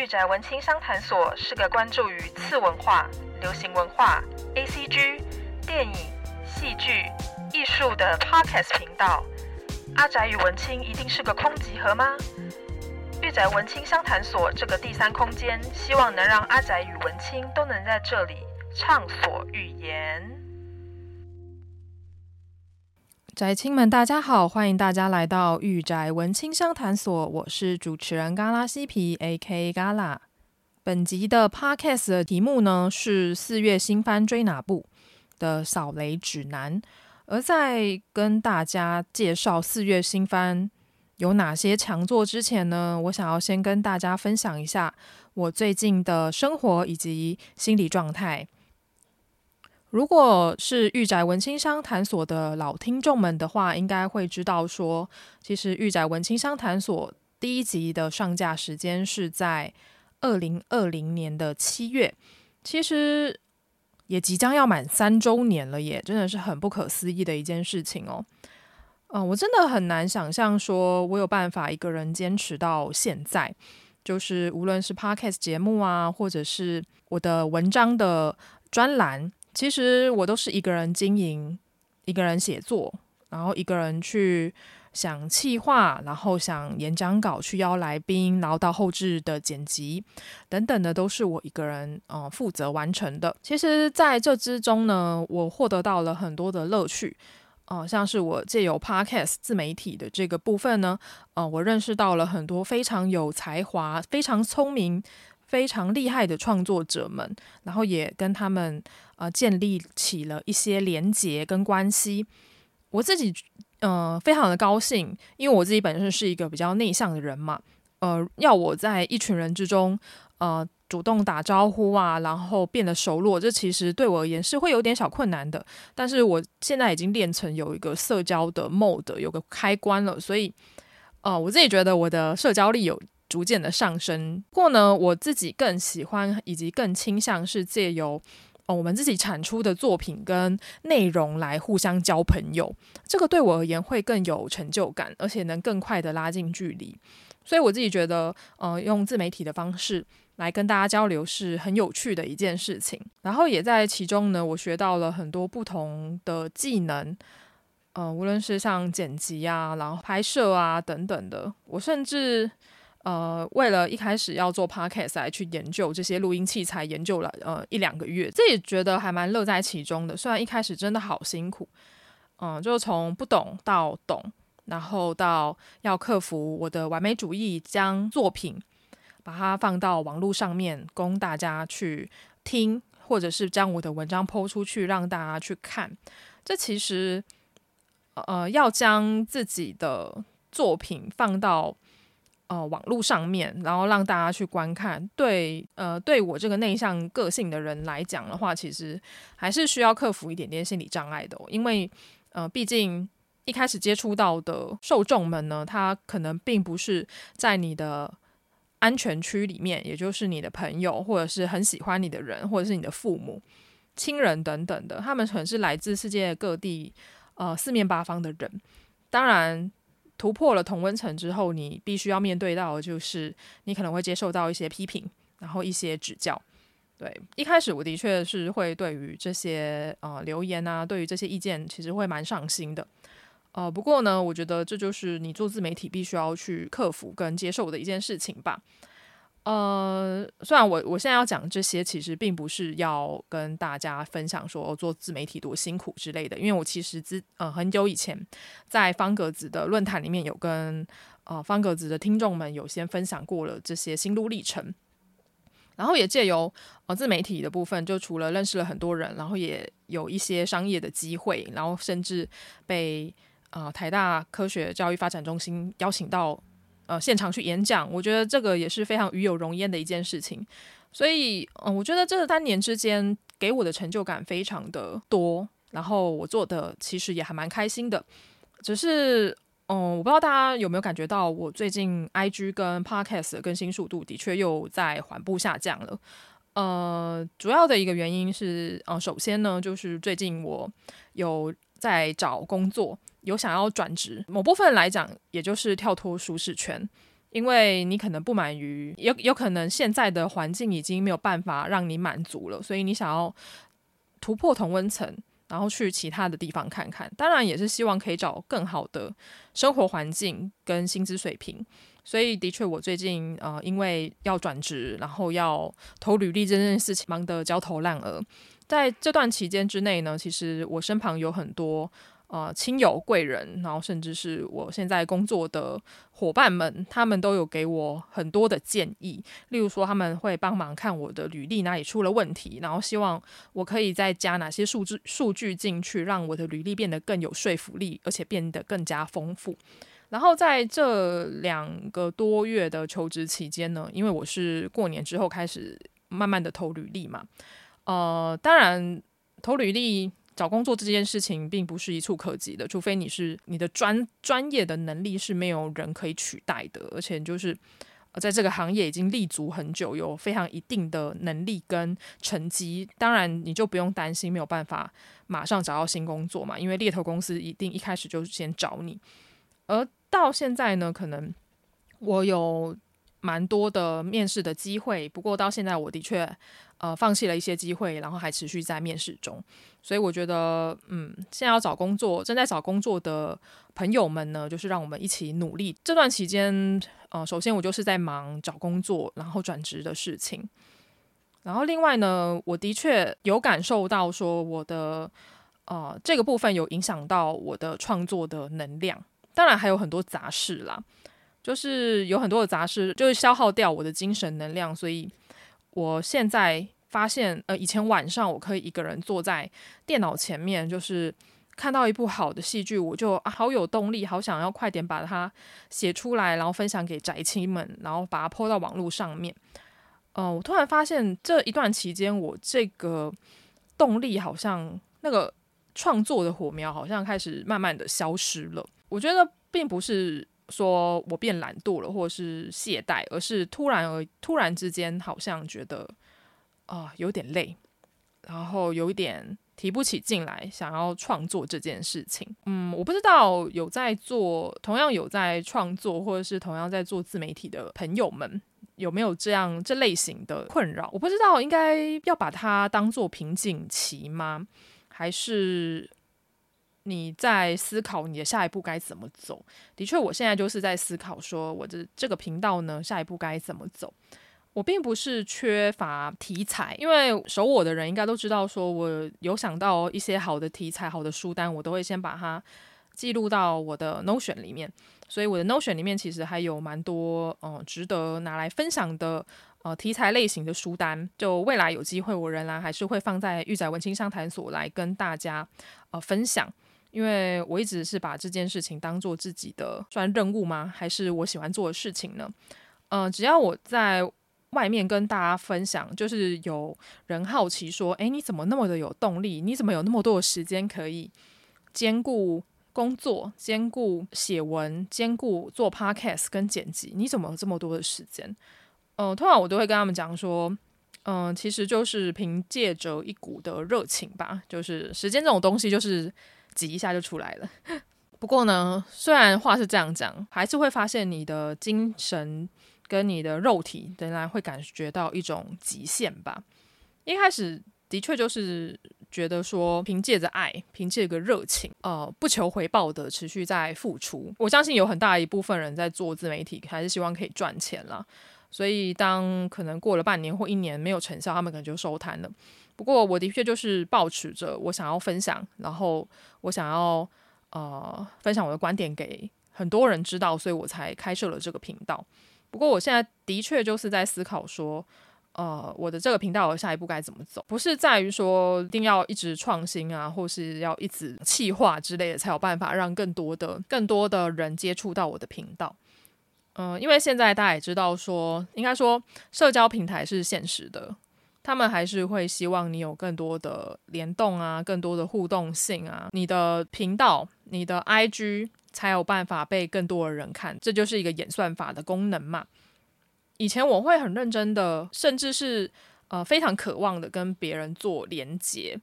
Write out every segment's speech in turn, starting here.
御宅文青商谈所是个关注于次文化、流行文化、ACG、电影、戏剧、艺术的 Podcast 频道。阿宅与文青一定是个空集合吗？御宅文青商谈所这个第三空间，希望能让阿宅与文青都能在这里畅所欲言。宅青们，大家好，欢迎大家来到御宅文青商谈所，我是主持人嘎拉西皮 A.K. 嘎拉。本集的 Podcast 的题目呢是四月新番追哪部的扫雷指南。而在跟大家介绍四月新番有哪些强作之前呢，我想要先跟大家分享一下我最近的生活以及心理状态。如果是御宅文青商谈所的老听众们的话，应该会知道说，其实御宅文青商谈所第一集的上架时间是在二零二零年的七月。其实。也即将要满三周年了，也真的是很不可思议的一件事情哦。嗯、我真的很难想象，说我有办法一个人坚持到现在，就是无论是 Podcast 节目啊，或者是我的文章的专栏，其实我都是一个人经营，一个人写作，然后一个人去。想企划，然后想演讲稿去邀来宾，然后到后置的剪辑等等的，都是我一个人呃负责完成的。其实，在这之中呢，我获得到了很多的乐趣，呃，像是我借由 Podcast 自媒体的这个部分呢，呃，我认识到了很多非常有才华、非常聪明、非常厉害的创作者们，然后也跟他们呃建立起了一些连结跟关系。我自己。呃，非常的高兴，因为我自己本身是一个比较内向的人嘛，呃，要我在一群人之中，呃，主动打招呼啊，然后变得熟络，这其实对我而言是会有点小困难的。但是我现在已经练成有一个社交的 mode，有个开关了，所以，呃，我自己觉得我的社交力有逐渐的上升。不过呢，我自己更喜欢以及更倾向是借由哦。我们自己产出的作品跟内容来互相交朋友，这个对我而言会更有成就感，而且能更快的拉近距离。所以我自己觉得，呃，用自媒体的方式来跟大家交流是很有趣的一件事情。然后也在其中呢，我学到了很多不同的技能，呃，无论是像剪辑啊，然后拍摄啊等等的，我甚至。呃，为了一开始要做 podcast 来去研究这些录音器材，研究了呃一两个月，自己觉得还蛮乐在其中的。虽然一开始真的好辛苦，嗯、呃，就从不懂到懂，然后到要克服我的完美主义，将作品把它放到网络上面供大家去听，或者是将我的文章抛出去让大家去看。这其实呃要将自己的作品放到。呃，网络上面，然后让大家去观看。对，呃，对我这个内向个性的人来讲的话，其实还是需要克服一点点心理障碍的。因为，呃，毕竟一开始接触到的受众们呢，他可能并不是在你的安全区里面，也就是你的朋友，或者是很喜欢你的人，或者是你的父母、亲人等等的。他们可能是来自世界各地，呃，四面八方的人。当然。突破了同温层之后，你必须要面对到的就是你可能会接受到一些批评，然后一些指教。对，一开始我的确是会对于这些呃留言啊，对于这些意见，其实会蛮上心的。呃，不过呢，我觉得这就是你做自媒体必须要去克服跟接受的一件事情吧。呃，虽然我我现在要讲这些，其实并不是要跟大家分享说做自媒体多辛苦之类的，因为我其实之呃很久以前在方格子的论坛里面有跟呃方格子的听众们有先分享过了这些心路历程，然后也借由呃自媒体的部分，就除了认识了很多人，然后也有一些商业的机会，然后甚至被呃台大科学教育发展中心邀请到。呃，现场去演讲，我觉得这个也是非常与有荣焉的一件事情。所以，嗯、我觉得这三年之间给我的成就感非常的多，然后我做的其实也还蛮开心的。只是，嗯、我不知道大家有没有感觉到，我最近 IG 跟 Podcast 的更新速度的确又在缓步下降了。呃，主要的一个原因是，呃，首先呢，就是最近我有在找工作。有想要转职，某部分来讲，也就是跳脱舒适圈。因为你可能不满于，有有可能现在的环境已经没有办法让你满足了，所以你想要突破同温层，然后去其他的地方看看。当然，也是希望可以找更好的生活环境跟薪资水平。所以，的确，我最近呃，因为要转职，然后要投履历这件事情，忙得焦头烂额。在这段期间之内呢，其实我身旁有很多呃亲友贵人，然后甚至是我现在工作的伙伴们，他们都有给我很多的建议。例如说，他们会帮忙看我的履历哪里出了问题，然后希望我可以再加哪些数字数据进去，让我的履历变得更有说服力，而且变得更加丰富。然后在这两个多月的求职期间呢，因为我是过年之后开始慢慢的投履历嘛，呃，当然投履历找工作这件事情并不是一触可及的，除非你是你的专专业的能力是没有人可以取代的，而且就是在这个行业已经立足很久，有非常一定的能力跟成绩，当然你就不用担心没有办法马上找到新工作嘛，因为猎头公司一定一开始就先找你，而到现在呢，可能我有蛮多的面试的机会，不过到现在我的确呃放弃了一些机会，然后还持续在面试中。所以我觉得，嗯，现在要找工作，正在找工作的朋友们呢，就是让我们一起努力。这段期间，呃，首先我就是在忙找工作，然后转职的事情。然后另外呢，我的确有感受到说，我的呃这个部分有影响到我的创作的能量。当然还有很多杂事啦，就是有很多的杂事，就是消耗掉我的精神能量。所以我现在发现，呃，以前晚上我可以一个人坐在电脑前面，就是看到一部好的戏剧，我就，啊，好有动力，好想要快点把它写出来，然后分享给宅青们，然后把它 po 到网络上面。呃，我突然发现这一段期间，我这个动力好像那个创作的火苗好像开始慢慢的消失了。我觉得并不是说我变懒惰了，或者是懈怠，而是突然而突然之间，好像觉得啊、有点累，然后有一点提不起劲来，想要创作这件事情。嗯，我不知道有在做，同样有在创作，或者是同样在做自媒体的朋友们，有没有这样这类型的困扰？我不知道应该要把它当做瓶颈期吗？还是？你在思考你的下一步该怎么走？的确，我现在就是在思考，说我的这个频道呢，下一步该怎么走？我并不是缺乏题材，因为熟我的人应该都知道，说我有想到一些好的题材、好的书单，我都会先把它记录到我的 Notion 里面。所以我的 Notion 里面其实还有蛮多嗯、呃、值得拿来分享的呃题材类型的书单。就未来有机会，我仍然还是会放在玉宅文青商谈所来跟大家呃分享。因为我一直是把这件事情当做自己的算任务吗？还是我喜欢做的事情呢？嗯、只要我在外面跟大家分享，就是有人好奇说：“诶，你怎么那么的有动力？你怎么有那么多的时间可以兼顾工作、兼顾写文、兼顾做 podcast 跟剪辑？你怎么有这么多的时间？”嗯、呃，通常我都会跟他们讲说：“嗯、其实就是凭借着一股的热情吧，就是时间这种东西，就是。”挤一下就出来了。不过呢，虽然话是这样讲，还是会发现你的精神跟你的肉体仍然会感觉到一种极限吧。一开始的确就是觉得说，凭借着爱，凭借个热情，呃，不求回报的持续在付出。我相信有很大一部分人在做自媒体，还是希望可以赚钱啦。所以当可能过了半年或一年没有成效，他们可能就收摊了。不过我的确就是抱持着我想要分享，然后我想要呃分享我的观点给很多人知道，所以我才开设了这个频道。不过我现在的确就是在思考说，呃，我的这个频道下一步该怎么走？不是在于说一定要一直创新啊，或是要一直气化之类的，才有办法让更多的更多的人接触到我的频道。嗯、因为现在大家也知道说，应该说社交平台是现实的。他们还是会希望你有更多的联动啊，更多的互动性啊，你的频道、你的 IG 才有办法被更多的人看，这就是一个演算法的功能嘛。以前我会很认真的，甚至是呃非常渴望的跟别人做连接，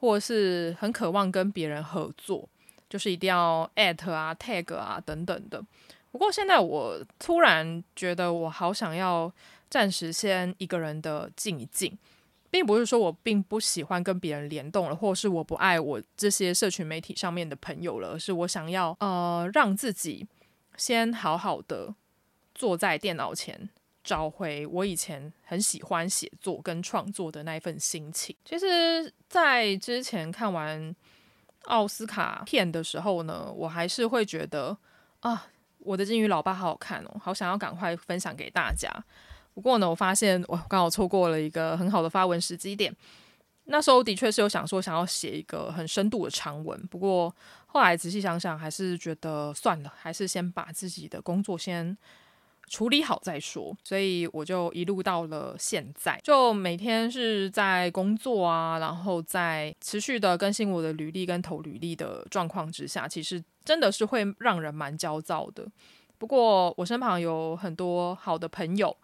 或是很渴望跟别人合作，就是一定要 at 啊、tag 啊等等的。不过现在我突然觉得，我好想要暂时先一个人的静一静，并不是说我并不喜欢跟别人联动了，或是我不爱我这些社群媒体上面的朋友了，而是我想要呃让自己先好好的坐在电脑前，找回我以前很喜欢写作跟创作的那一份心情。其实，在之前看完奥斯卡片的时候呢，我还是会觉得啊。我的鲸鱼老爸好好看哦，好想要赶快分享给大家。不过呢，我发现我刚好错过了一个很好的发文时机点。那时候的确是有想说想要写一个很深度的长文，不过后来仔细想想，还是觉得算了，还是先把自己的工作先处理好再说，所以我就一路到了现在，就每天是在工作啊，然后在持续的更新我的履历跟投履历的状况之下，其实真的是会让人蛮焦躁的。不过我身旁有很多好的朋友，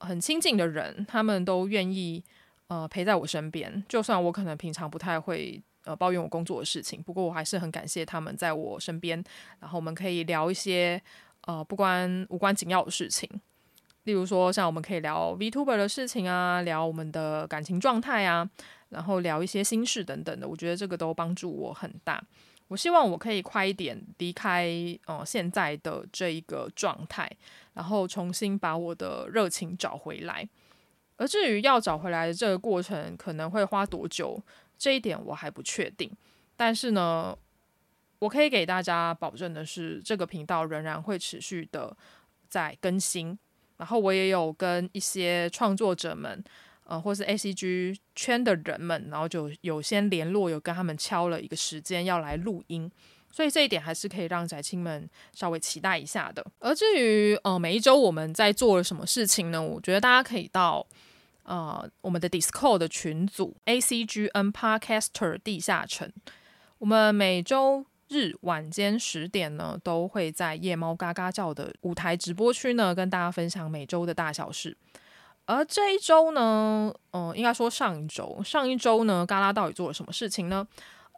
很亲近的人，他们都愿意呃陪在我身边，就算我可能平常不太会呃抱怨我工作的事情，不过我还是很感谢他们在我身边，然后我们可以聊一些。呃，不关无关紧要的事情，例如说，像我们可以聊 VTuber 的事情啊，聊我们的感情状态啊，然后聊一些心事等等的。我觉得这个都帮助我很大。我希望我可以快一点离开呃现在的这一个状态，然后重新把我的热情找回来。而至于要找回来的这个过程可能会花多久，这一点我还不确定。但是呢，我可以给大家保证的是，这个频道仍然会持续的在更新。然后我也有跟一些创作者们，呃，或是 ACG 圈的人们，然后就有先联络，有跟他们敲了一个时间要来录音。所以这一点还是可以让宅青们稍微期待一下的。而至于呃每一周我们在做了什么事情呢？我觉得大家可以到呃我们的 Discord 的群组 ACGN Podcaster 地下城，我们每周。日晚间十点呢，都会在夜猫嘎嘎叫的舞台直播区呢，跟大家分享每周的大小事。而这一周呢，嗯、呃，应该说上一周，上一周呢，嘎拉到底做了什么事情呢？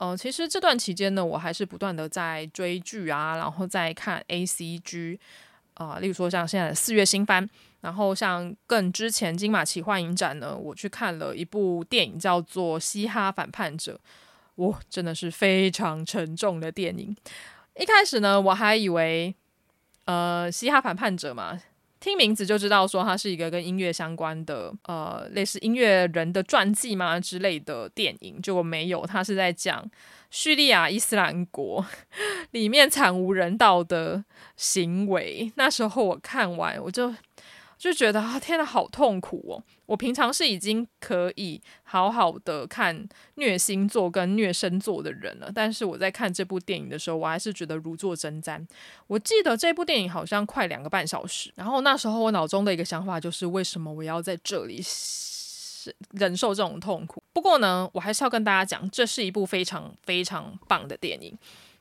呃，其实这段期间呢，我还是不断的在追剧啊，然后在看 ACG 啊、例如说像现在的四月新番，然后像更之前金马奇幻影展呢，我去看了一部电影叫做《嘻哈反叛者》。哇，真的是非常沉重的电影。一开始呢，我还以为，呃，嘻哈反叛者嘛，听名字就知道说它是一个跟音乐相关的，呃，类似音乐人的传记吗之类的电影。结果没有，它是在讲叙利亚伊斯兰国 里面惨无人道的行为。那时候我看完，我就。就觉得啊，天哪，好痛苦哦！我平常是已经可以好好的看虐星座跟虐生座的人了，但是我在看这部电影的时候，我还是觉得如坐针毡。我记得这部电影好像快两个半小时，然后那时候我脑中的一个想法就是，为什么我要在这里忍受这种痛苦？不过呢，我还是要跟大家讲，这是一部非常非常棒的电影。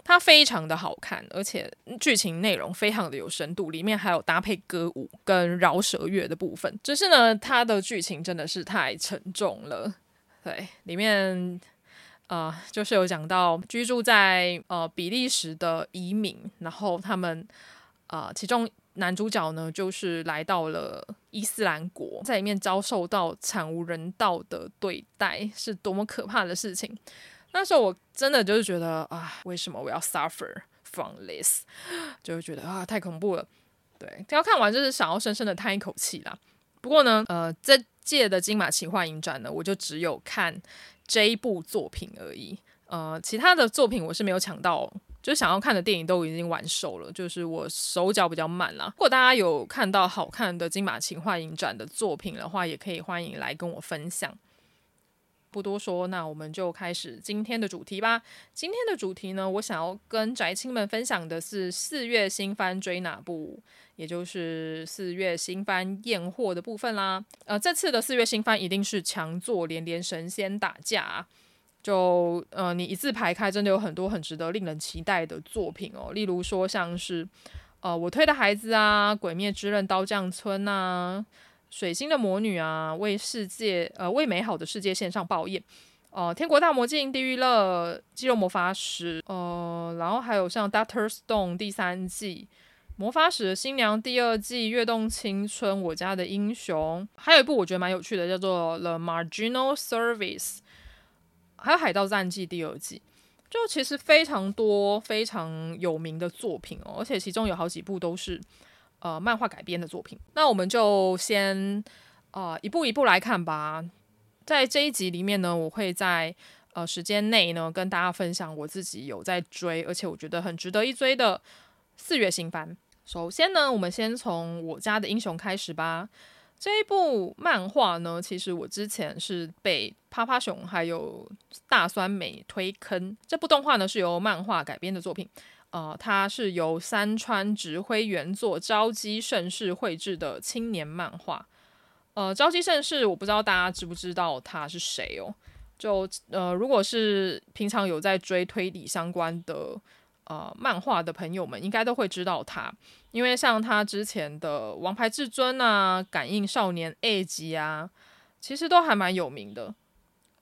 它非常的好看，而且剧情内容非常的有深度，里面还有搭配歌舞跟饶舌乐的部分。只是呢，它的剧情真的是太沉重了。对，里面呃，就是有讲到居住在呃比利时的移民，然后他们呃，其中男主角呢，就是来到了伊斯兰国，在里面遭受到惨无人道的对待，是多么可怕的事情。那时候我真的就是觉得啊，为什么我要 suffer from this？就是觉得啊，太恐怖了。对，要看完就是想要深深的叹一口气啦。不过呢，呃，这届的金马奇幻影展呢，我就只有看这一部作品而已。呃，其他的作品我是没有抢到，就想要看的电影都已经完售了。就是我手脚比较慢啦。如果大家有看到好看的金马奇幻影展的作品的话，也可以欢迎来跟我分享。不多说，那我们就开始今天的主题吧。今天的主题呢，我想要跟宅青们分享的是四月新番追哪部，也就是四月新番验货的部分啦。呃，这次的四月新番一定是强作连连神仙打架，就呃，你一字排开，真的有很多很值得令人期待的作品哦。例如说，像是呃，我推的孩子啊，《鬼灭之刃》刀匠村啊。水星的魔女啊，为世界呃为美好的世界献上报业，呃，天国大魔境、地狱乐、肌肉魔法使，呃，然后还有像 Doctor Stone 第三季，魔法使的新娘》第二季，《跃动青春》，我家的英雄，还有一部我觉得蛮有趣的，叫做《The Marginal Service》，还有《海盗战记》第二季，就其实非常多非常有名的作品哦，而且其中有好几部都是呃漫画改编的作品。那我们就先呃一步一步来看吧。在这一集里面呢，我会在呃时间内呢跟大家分享我自己有在追，而且我觉得很值得一追的四月新番。首先呢，我们先从我家的英雄开始吧。这一部漫画呢，其实我之前是被趴趴熊还有大酸梅推坑。这部动画呢是由漫画改编的作品，呃，它是由山川直辉原作，朝姬盛世绘制的青年漫画。呃，朝姬盛世，我不知道大家知不知道他是谁哦。就呃，如果是平常有在追推理相关的。呃，漫画的朋友们应该都会知道他，因为像他之前的《王牌至尊》啊，《感应少年 A 级》啊，其实都还蛮有名的。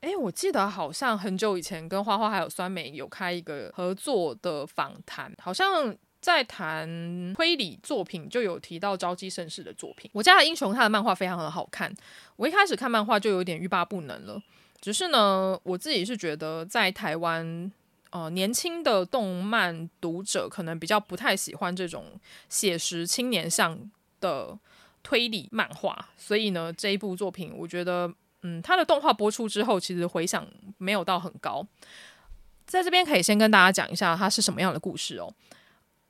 诶，我记得好像很久以前跟花花还有酸梅有开一个合作的访谈，好像在谈推理作品，就有提到朝姬盛世的作品。我家的英雄他的漫画非常的好看，我一开始看漫画就有点欲罢不能了。只是呢，我自己是觉得在台湾。呃，年轻的动漫读者可能比较不太喜欢这种写实青年向的推理漫画，所以呢，这一部作品我觉得，嗯，它的动画播出之后，其实回响没有到很高。在这边可以先跟大家讲一下它是什么样的故事哦。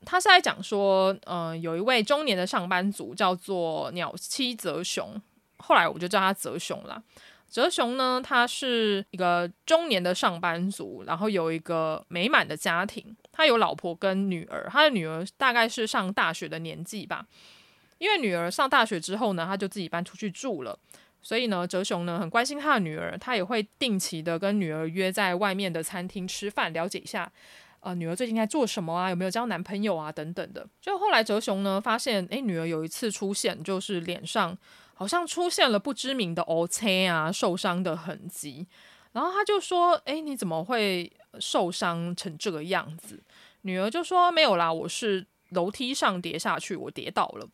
它是在讲说，嗯、有一位中年的上班族叫做鸟七泽雄，后来我就叫他泽雄啦。泽雄呢，他是一个中年的上班族，然后有一个美满的家庭，他有老婆跟女儿，他的女儿大概是上大学的年纪吧。因为女儿上大学之后呢，他就自己搬出去住了，所以呢，哲雄呢很关心他的女儿，他也会定期的跟女儿约在外面的餐厅吃饭，了解一下，呃，女儿最近在做什么啊，有没有交男朋友啊等等的。就后来哲雄呢发现，诶，女儿有一次出现，就是脸上。好像出现了不知名的瘀青啊，受伤的痕迹，然后他就说：“哎，你怎么会受伤成这个样子？”女儿就说：“没有啦，我是楼梯上跌下去，我跌倒了。”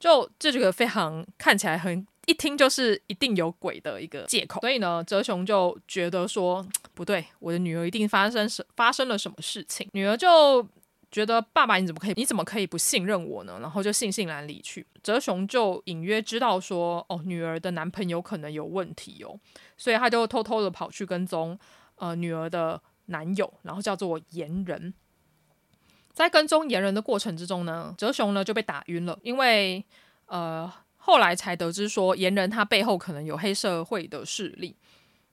就这个非常看起来很一听就是一定有鬼的一个借口，所以呢，泽雄就觉得说不对，我的女儿一定发生什发生了什么事情，女儿就。觉得爸爸你怎么可以？你怎么可以不信任我呢？然后就悻悻然离去。泽雄就隐约知道说，哦，女儿的男朋友可能有问题哦，所以他就偷偷的跑去跟踪呃女儿的男友，然后叫做炎人。在跟踪炎人的过程之中呢，泽雄呢就被打晕了，因为呃后来才得知说炎人他背后可能有黑社会的势力。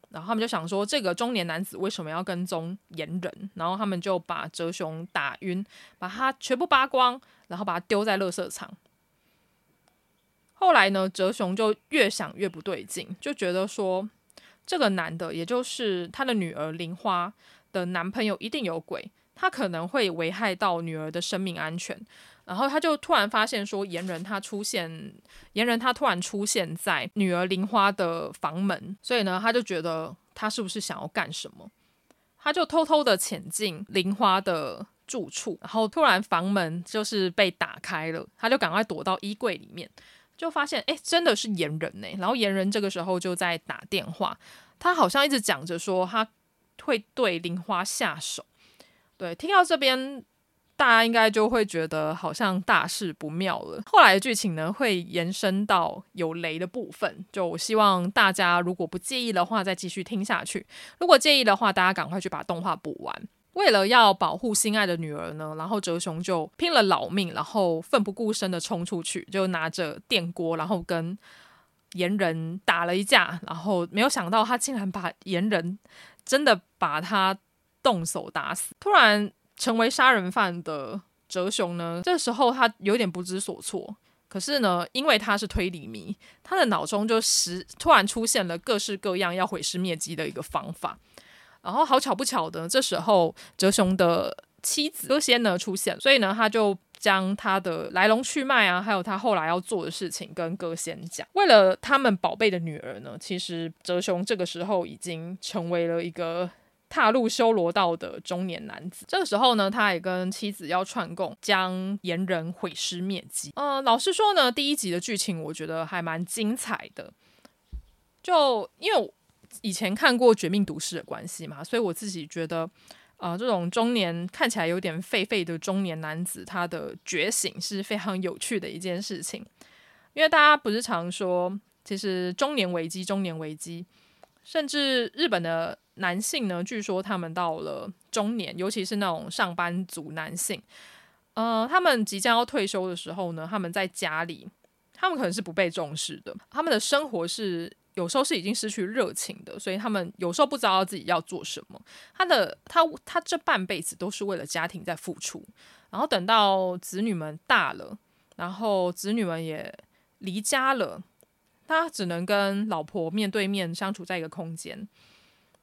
然后他们就想说，这个中年男子为什么要跟踪炎人？然后他们就把哲雄打晕，把他全部扒光，然后把他丢在垃圾场。后来呢，哲雄就越想越不对劲，就觉得说，这个男的，也就是他的女儿玲花的男朋友，一定有鬼，他可能会危害到女儿的生命安全。然后他就突然发现说，岩人他出现，岩人他突然出现在女儿玲花的房门，所以呢，他就觉得他是不是想要干什么？他就偷偷的潜进玲花的住处，然后突然房门就是被打开了，他就赶快躲到衣柜里面，就发现哎，真的是岩人呢。然后岩人这个时候就在打电话，他好像一直讲着说他会对玲花下手。对，听到这边。大家应该就会觉得好像大事不妙了。后来的剧情呢，会延伸到有雷的部分，就希望大家如果不介意的话，再继续听下去；如果介意的话，大家赶快去把动画补完。为了要保护心爱的女儿呢，然后哲雄就拼了老命，然后奋不顾身的冲出去，就拿着电锅，然后跟炎人打了一架，然后没有想到他竟然把炎人真的把他动手打死，突然。成为杀人犯的哲雄呢，这时候他有点不知所措。可是呢，因为他是推理迷，他的脑中就时突然出现了各式各样要毁尸灭迹的一个方法。然后好巧不巧的，这时候哲雄的妻子歌仙呢出现，所以呢，他就将他的来龙去脉啊，还有他后来要做的事情跟歌仙讲。为了他们宝贝的女儿呢，其实哲雄这个时候已经成为了一个。踏入修罗道的中年男子。这个时候呢，他也跟妻子要串供，将炎人毁尸灭迹。呃，老实说呢，第一集的剧情我觉得还蛮精彩的。就因为以前看过《绝命毒师》的关系嘛，所以我自己觉得，呃，这种中年看起来有点废废的中年男子，他的觉醒是非常有趣的一件事情。因为大家不是常说，其实中年危机，中年危机。甚至日本的男性呢，据说他们到了中年，尤其是那种上班族男性，呃，他们即将要退休的时候呢，他们在家里，他们可能是不被重视的，他们的生活是有时候是已经失去热情的，所以他们有时候不知道自己要做什么。他的他他这半辈子都是为了家庭在付出，然后等到子女们大了，然后子女们也离家了。他只能跟老婆面对面相处在一个空间，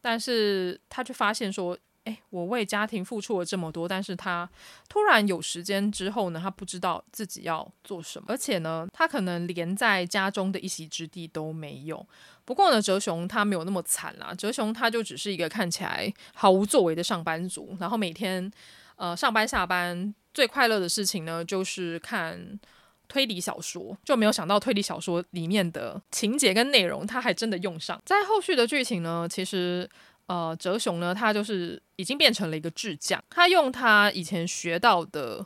但是他却发现说：“诶，我为家庭付出了这么多，但是他突然有时间之后呢，他不知道自己要做什么，而且呢，他可能连在家中的一席之地都没有。不过呢，哲雄他没有那么惨啦，哲雄他就只是一个看起来毫无作为的上班族，然后每天呃上班下班最快乐的事情呢，就是看。”推理小说就没有想到推理小说里面的情节跟内容，他还真的用上。在后续的剧情呢，其实呃，哲雄呢，他就是已经变成了一个智将，他用他以前学到的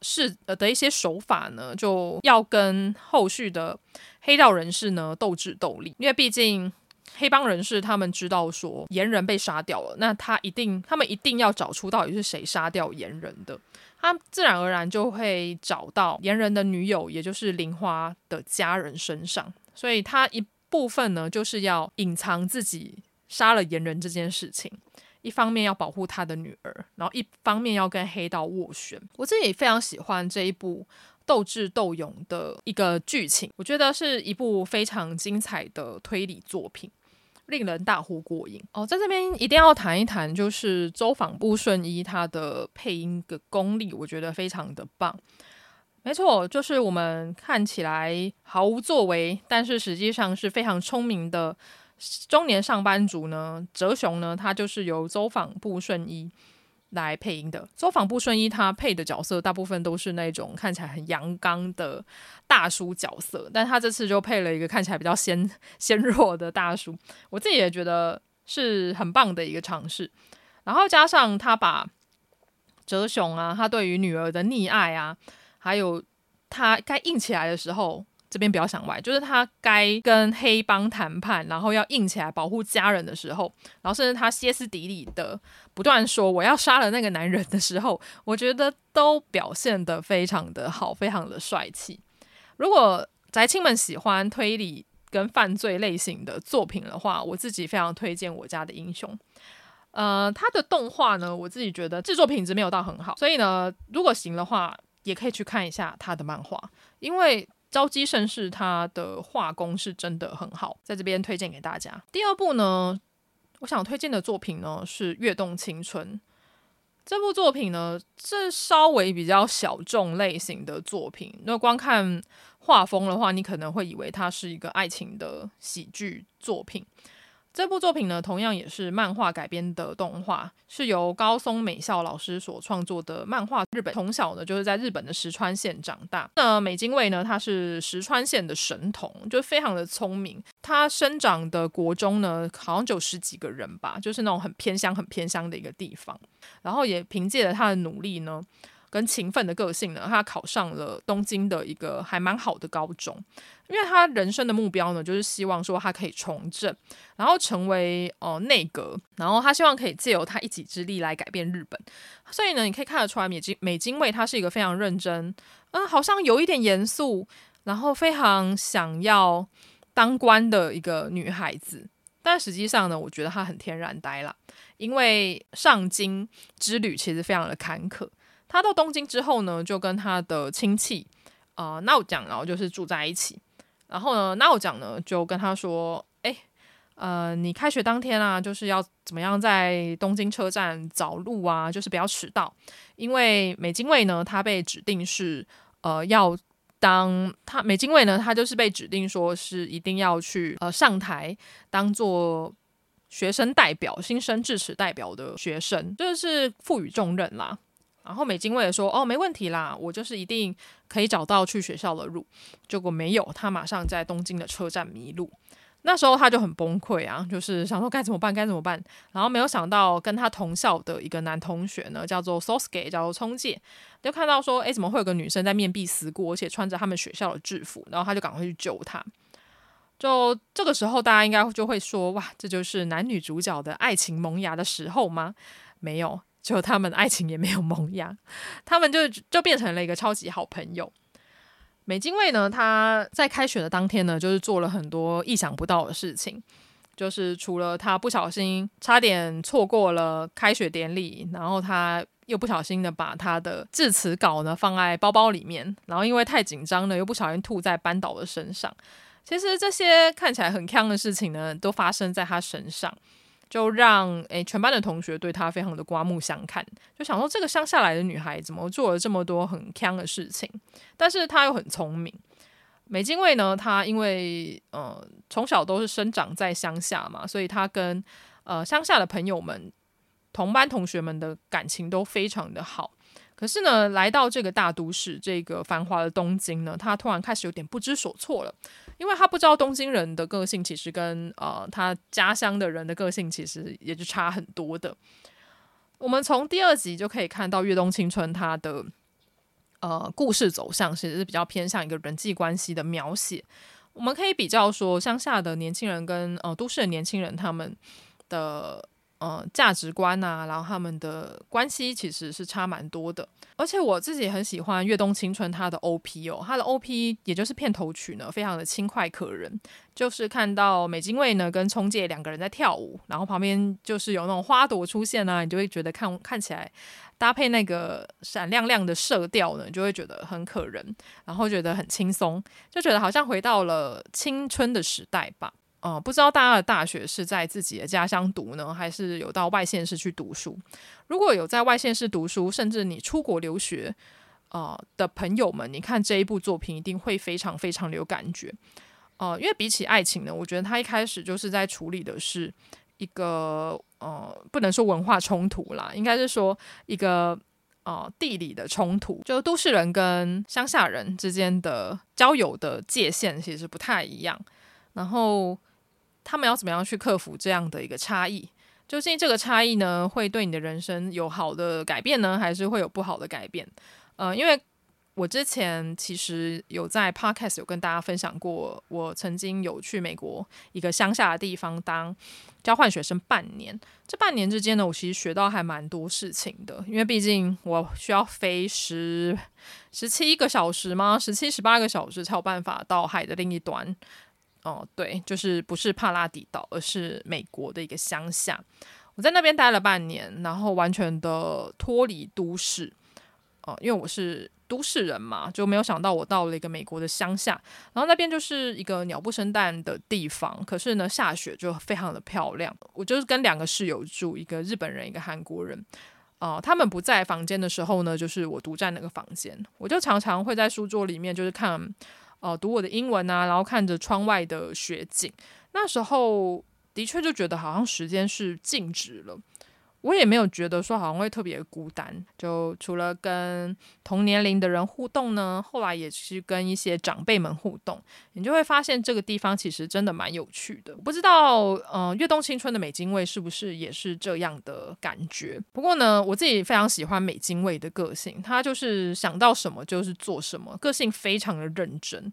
是呃的一些手法呢，就要跟后续的黑道人士呢斗智斗力，因为毕竟黑帮人士他们知道说炎人被杀掉了，那他一定他们一定要找出到底是谁杀掉炎人的。他自然而然就会找到炎人的女友，也就是玲花的家人身上，所以他一部分呢，就是要隐藏自己杀了炎人这件事情，一方面要保护他的女儿，然后一方面要跟黑道斡旋。我自己非常喜欢这一部斗智斗勇的一个剧情，我觉得是一部非常精彩的推理作品。令人大呼过瘾哦，在这边一定要谈一谈，就是周访不顺一他的配音的功力，我觉得非常的棒。没错，就是我们看起来毫无作为，但是实际上是非常聪明的中年上班族呢。哲雄呢，他就是由周访不顺一。来配音的走访不顺一，他配的角色大部分都是那种看起来很阳刚的大叔角色，但他这次就配了一个看起来比较纤纤弱的大叔，我自己也觉得是很棒的一个尝试。然后加上他把哲雄啊，他对于女儿的溺爱啊，还有他该硬起来的时候。这边不要想歪，就是他该跟黑帮谈判，然后要硬起来保护家人的时候，然后甚至他歇斯底里的不断说我要杀了那个男人的时候，我觉得都表现得非常的好，非常的帅气。如果宅青们喜欢推理跟犯罪类型的作品的话，我自己非常推荐我家的英雄。呃，他的动画呢，我自己觉得制作品质没有到很好，所以呢，如果行的话，也可以去看一下他的漫画，因为。朝姬盛世，他的画工是真的很好，在这边推荐给大家。第二部呢，我想推荐的作品呢是《跃动青春》。这部作品呢这稍微比较小众类型的作品，那光看画风的话，你可能会以为它是一个爱情的喜剧作品。这部作品呢，同样也是漫画改编的动画，是由高松美咲老师所创作的漫画。日本从小呢就是在日本的石川县长大。那美津卫呢，他是石川县的神童，就非常的聪明。他生长的国中呢，好像就有十几个人吧，就是那种很偏乡、很偏乡的一个地方。然后也凭借着他的努力呢。跟勤奋的个性呢，他考上了东京的一个还蛮好的高中，因为他人生的目标呢，就是希望说他可以从政，然后成为呃内阁，然后他希望可以借由他一己之力来改变日本。所以呢，你可以看得出来，美金美津卫她是一个非常认真，嗯、好像有一点严肃，然后非常想要当官的一个女孩子。但实际上呢，我觉得她很天然呆啦，因为上京之旅其实非常的坎坷。他到东京之后呢，就跟他的亲戚啊闹讲，然后就是住在一起。然后呢，闹讲呢就跟他说：“哎，呃，你开学当天啊，就是要怎么样在东京车站找路啊，就是不要迟到。因为美津卫呢，他被指定是呃要当他美津卫呢，他就是被指定说是一定要去呃上台当做。”学生代表、新生致辞代表的学生，就是赋予重任啦。然后美津卫也说：“哦，没问题啦，我就是一定可以找到去学校的路。”结果没有，他马上在东京的车站迷路。那时候他就很崩溃啊，就是想说该怎么办，该怎么办。然后没有想到跟他同校的一个男同学呢，叫做 Sosuke，叫做聪介，就看到说：“哎，怎么会有个女生在面壁思过，而且穿着他们学校的制服？”然后他就赶快去救她。就这个时候，大家应该就会说：“哇，这就是男女主角的爱情萌芽的时候吗？”没有。就他们爱情也没有萌芽，他们就就变成了一个超级好朋友。美津卫呢，他在开学的当天呢，就是做了很多意想不到的事情，就是除了他不小心差点错过了开学典礼，然后他又不小心的把他的致辞稿呢放在包包里面，然后因为太紧张了，又不小心吐在班导的身上。其实这些看起来很锵的事情呢，都发生在他身上。就让诶、全班的同学对她非常的刮目相看，就想说这个乡下来的女孩怎么做了这么多很锵的事情，但是她又很聪明。美津卫呢，她因为呃从小都是生长在乡下嘛，所以她跟呃乡下的朋友们、同班同学们的感情都非常的好。可是呢，来到这个大都市，这个繁华的东京呢，她突然开始有点不知所措了。因为他不知道东京人的个性其实跟呃他家乡的人的个性其实也就差很多的。我们从第二集就可以看到《越冬青春》它的呃故事走向其实是比较偏向一个人际关系的描写。我们可以比较说乡下的年轻人跟呃都市的年轻人他们的。呃，价值观啊，然后他们的关系其实是差蛮多的。而且我自己很喜欢《月动青春》它的 OP 哦，它的 OP 也就是片头曲呢，非常的轻快可人。就是看到美津卫呢跟冲介两个人在跳舞，然后旁边就是有那种花朵出现啊，你就会觉得看看起来搭配那个闪亮亮的色调呢，你就会觉得很可人，然后觉得很轻松，就觉得好像回到了青春的时代吧。呃，不知道大家的大学是在自己的家乡读呢，还是有到外县市去读书？如果有在外县市读书，甚至你出国留学，呃的朋友们，你看这一部作品一定会非常非常有感觉。呃，因为比起爱情呢，我觉得他一开始就是在处理的是一个呃，不能说文化冲突啦，应该是说一个呃地理的冲突，就都市人跟乡下人之间的交友的界限其实不太一样，然后。他们要怎么样去克服这样的一个差异？究竟这个差异呢，会对你的人生有好的改变呢，还是会有不好的改变？呃，因为我之前其实有在 Podcast 有跟大家分享过，我曾经有去美国一个乡下的地方当交换学生半年。这半年之间呢，我其实学到还蛮多事情的，因为毕竟我需要飞十十七个小时吗？十七十八个小时才有办法到海的另一端。哦，对，就是不是帕拉迪岛，而是美国的一个乡下。我在那边待了半年，然后完全的脱离都市。哦、因为我是都市人嘛，就没有想到我到了一个美国的乡下，然后那边就是一个鸟不生蛋的地方。可是呢，下雪就非常的漂亮。我就是跟两个室友住，一个日本人，一个韩国人。哦、他们不在房间的时候呢，就是我独占那个房间。我就常常会在书桌里面，就是看。哦、读我的英文啊，然后看着窗外的雪景，那时候的确就觉得好像时间是静止了。我也没有觉得说好像会特别孤单，就除了跟同年龄的人互动呢，后来也是跟一些长辈们互动，你就会发现这个地方其实真的蛮有趣的。不知道，嗯、呃，月动青春的美津卫是不是也是这样的感觉？不过呢，我自己非常喜欢美津卫的个性，他就是想到什么就是做什么，个性非常的认真，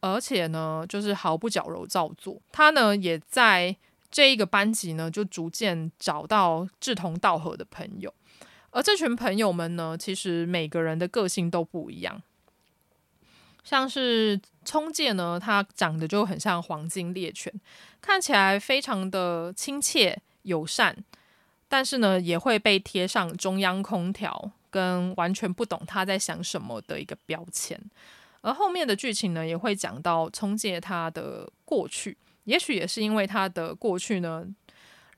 而且呢，就是毫不矫揉造作。他呢，也在。这一个班级呢，就逐渐找到志同道合的朋友，而这群朋友们呢，其实每个人的个性都不一样。像是聪介呢，他长得就很像黄金猎犬，看起来非常的亲切友善，但是呢，也会被贴上中央空调跟完全不懂他在想什么的一个标签。而后面的剧情呢，也会讲到聪介他的过去。也许也是因为他的过去呢，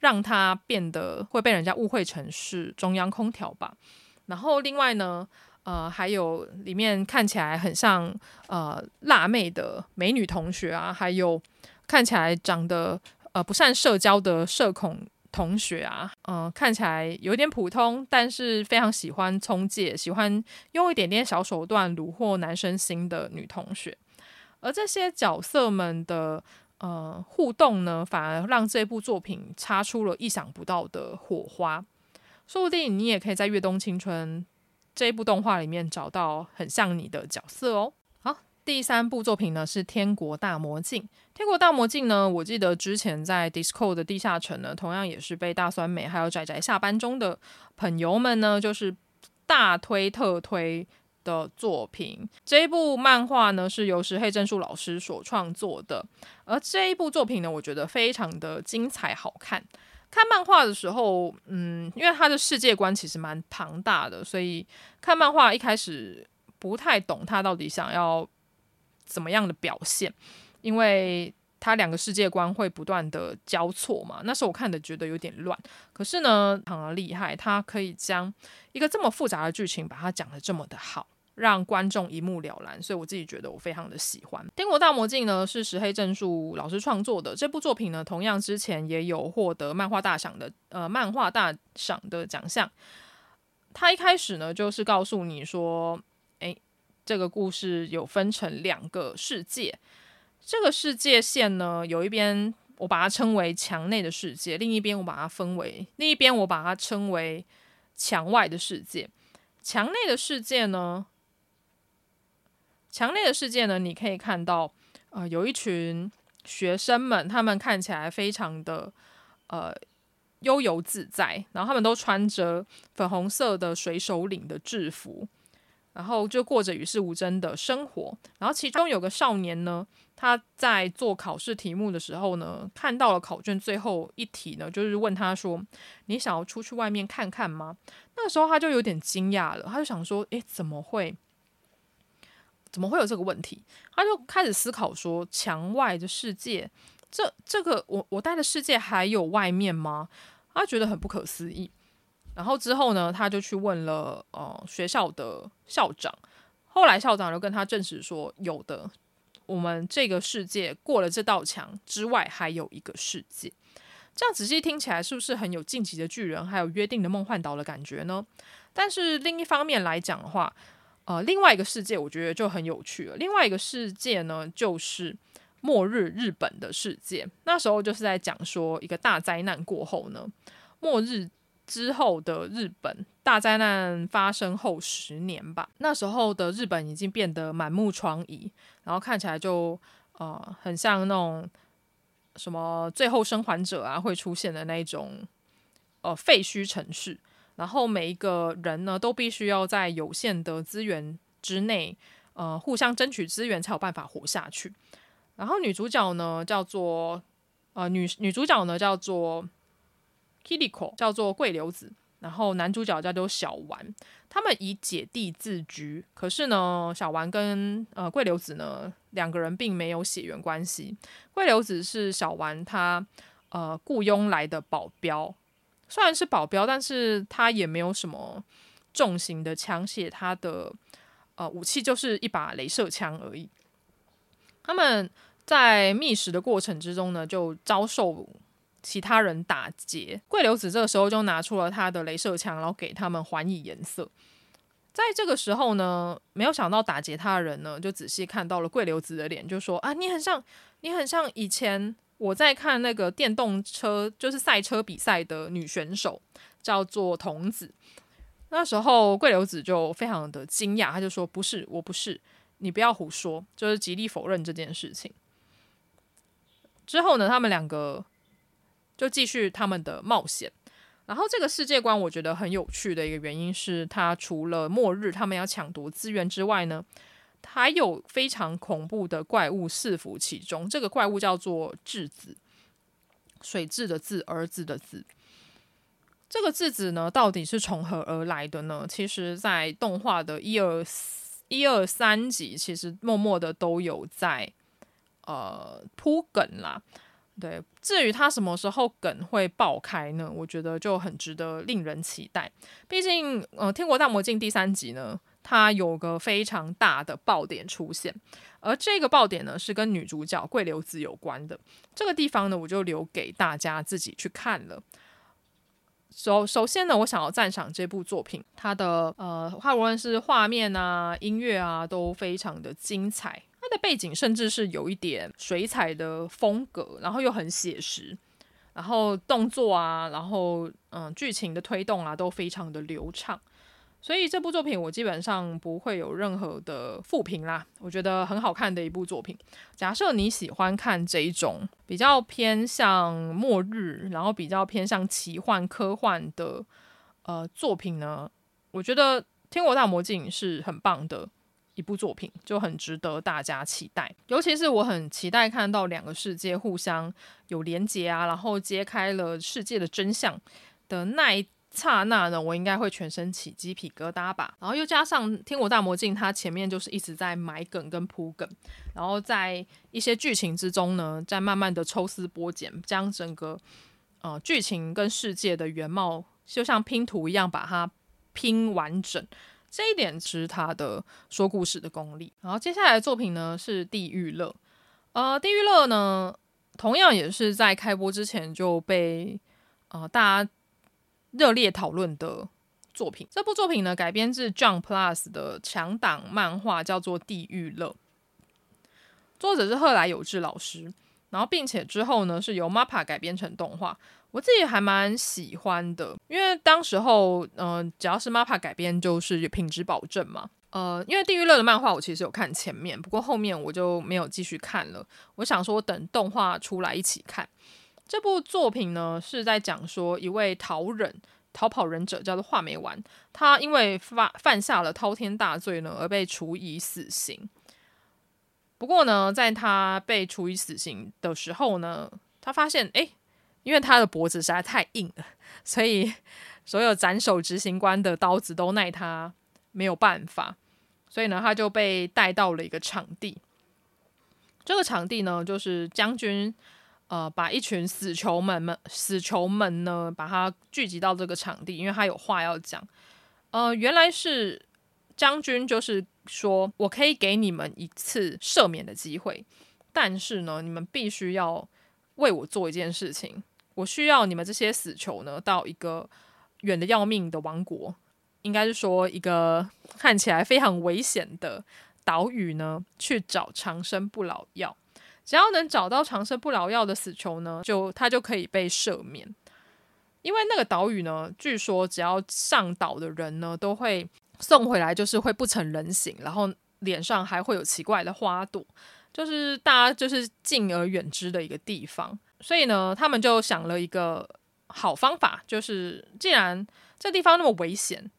让他变得会被人家误会成是中央空调吧。然后另外呢，呃，还有里面看起来很像呃辣妹的美女同学啊，还有看起来长得呃不善社交的社恐同学啊，嗯、呃，看起来有点普通，但是非常喜欢冲戒，喜欢用一点点小手段虏获男生心的女同学。而这些角色们的呃互动呢，反而让这部作品擦出了意想不到的火花。说不定你也可以在《越冬青春》这部动画里面找到很像你的角色哦。好，第三部作品呢是《天国大魔境》。《天国大魔境》呢，我记得之前在 Disco 的地下城呢，同样也是被大酸梅还有宅宅下班中的朋友们呢，就是大推特推的作品。这一部漫画呢是由石黑正数老师所创作的，而这一部作品呢，我觉得非常的精彩好看。看漫画的时候，嗯，因为他的世界观其实蛮庞大的，所以看漫画一开始不太懂他到底想要怎么样的表现，因为他两个世界观会不断的交错嘛。那时候我看的觉得有点乱，可是呢，非常厉害，他可以将一个这么复杂的剧情把它讲得这么的好。让观众一目了然，所以我自己觉得我非常的喜欢《天国大魔镜》呢，是石黑正数老师创作的这部作品呢，同样之前也有获得漫画大赏的呃漫画大赏的奖项。他一开始呢，就是告诉你说，诶，这个故事有分成两个世界，这个世界线呢，有一边我把它称为墙内的世界，另一边我把它分为另一边我把它称为墙外的世界。墙内的世界呢，强烈的世界呢，你可以看到，呃，有一群学生们，他们看起来非常的呃悠游自在，然后他们都穿着粉红色的水手领的制服，然后就过着与世无争的生活。然后其中有个少年呢，他在做考试题目的时候呢，看到了考卷最后一题呢，就是问他说：“你想要出去外面看看吗？”那个时候他就有点惊讶了，他就想说：“诶，怎么会？”怎么会有这个问题？他就开始思考说：墙外的世界，这这个我我待的世界还有外面吗？他觉得很不可思议。然后之后呢，他就去问了呃学校的校长。后来校长就跟他证实说：有的，我们这个世界过了这道墙之外，还有一个世界。这样仔细听起来，是不是很有进击的巨人还有约定的梦幻岛的感觉呢？但是另一方面来讲的话，呃，另外一个世界我觉得就很有趣了。另外一个世界呢，就是末日日本的世界。那时候就是在讲说，一个大灾难过后呢，末日之后的日本，大灾难发生后十年吧。那时候的日本已经变得满目疮痍，然后看起来就呃很像那种什么最后生还者啊会出现的那种呃废墟城市。然后每一个人呢，都必须要在有限的资源之内，呃，互相争取资源，才有办法活下去。然后女主角呢，叫做呃女女主角呢叫做 Kiriko，叫做桂流子。然后男主角叫做小丸，他们以姐弟自居。可是呢，小丸跟呃桂流子呢两个人并没有血缘关系。桂流子是小丸他呃雇佣来的保镖。虽然是保镖，但是他也没有什么重型的枪械，他的呃武器就是一把镭射枪而已。他们在觅食的过程之中呢，就遭受其他人打劫。桂流子这个时候就拿出了他的镭射枪，然后给他们还以颜色。在这个时候呢，没有想到打劫他的人呢，就仔细看到了桂流子的脸，就说：“啊，你很像，你很像以前。”我在看那个电动车，就是赛车比赛的女选手，叫做童子。那时候桂流子就非常的惊讶，他就说：“不是，我不是，你不要胡说。”就是极力否认这件事情。之后呢，他们两个就继续他们的冒险。然后这个世界观我觉得很有趣的一个原因是，他除了末日他们要抢夺资源之外呢。还有非常恐怖的怪物伺伏其中，这个怪物叫做质子，水质的质，儿子的子。这个质子呢，到底是从何而来的呢？其实，在动画的一二一二三集，其实默默的都有在呃铺梗啦。对，至于它什么时候梗会爆开呢？我觉得就很值得令人期待。毕竟，呃，《天国大魔境》第三集呢。它有个非常大的爆点出现，而这个爆点呢是跟女主角桂流子有关的。这个地方呢，我就留给大家自己去看了。首首先呢，我想要赞赏这部作品，它的呃，它无论是画面啊、音乐啊，都非常的精彩。它的背景甚至是有一点水彩的风格，然后又很写实，然后动作啊，然后嗯，剧情的推动啊，都非常的流畅。所以这部作品我基本上不会有任何的负评啦，我觉得很好看的一部作品。假设你喜欢看这一种比较偏向末日，然后比较偏向奇幻科幻的呃作品呢，我觉得《天国大魔境》是很棒的一部作品，就很值得大家期待。尤其是我很期待看到两个世界互相有连结啊，然后揭开了世界的真相的那一。刹那呢，我应该会全身起鸡皮疙瘩吧。然后又加上《天国大魔境》，它前面就是一直在埋梗跟铺梗，然后在一些剧情之中呢，在慢慢的抽丝剥茧，将整个呃剧情跟世界的原貌，就像拼图一样把它拼完整。这一点是他的说故事的功力。然后接下来的作品呢是《地狱乐》，呃，《地狱乐》呢同样也是在开播之前就被呃大家。热烈讨论的作品，这部作品呢改编自 Jump Plus 的强档漫画，叫做《地狱乐》，作者是贺来有志老师，然后并且之后呢是由 MAPPA 改编成动画，我自己还蛮喜欢的，因为当时候嗯、只要是 MAPPA 改编就是品质保证嘛，呃，因为《地狱乐》的漫画我其实有看前面，不过后面我就没有继续看了，我想说等动画出来一起看。这部作品呢，是在讲说一位逃忍、逃跑忍者叫做画眉丸，他因为犯犯下了滔天大罪呢，而被处以死刑。不过呢，在他被处以死刑的时候呢，他发现，哎，因为他的脖子实在太硬了，所以所有斩首执行官的刀子都奈他没有办法，所以呢，他就被带到了一个场地。这个场地呢，就是将军。呃，把一群死囚们们死囚们呢，把他聚集到这个场地，因为他有话要讲。呃，原来是将军，就是说我可以给你们一次赦免的机会，但是呢，你们必须要为我做一件事情。我需要你们这些死囚呢，到一个远的要命的王国，应该是说一个看起来非常危险的岛屿呢，去找长生不老药。只要能找到长生不老药的死囚呢，就他就可以被赦免。因为那个岛屿呢，据说只要上岛的人呢，都会送回来，就是会不成人形，然后脸上还会有奇怪的花朵，就是大家就是敬而远之的一个地方。所以呢，他们就想了一个好方法，就是既然这地方那么危险。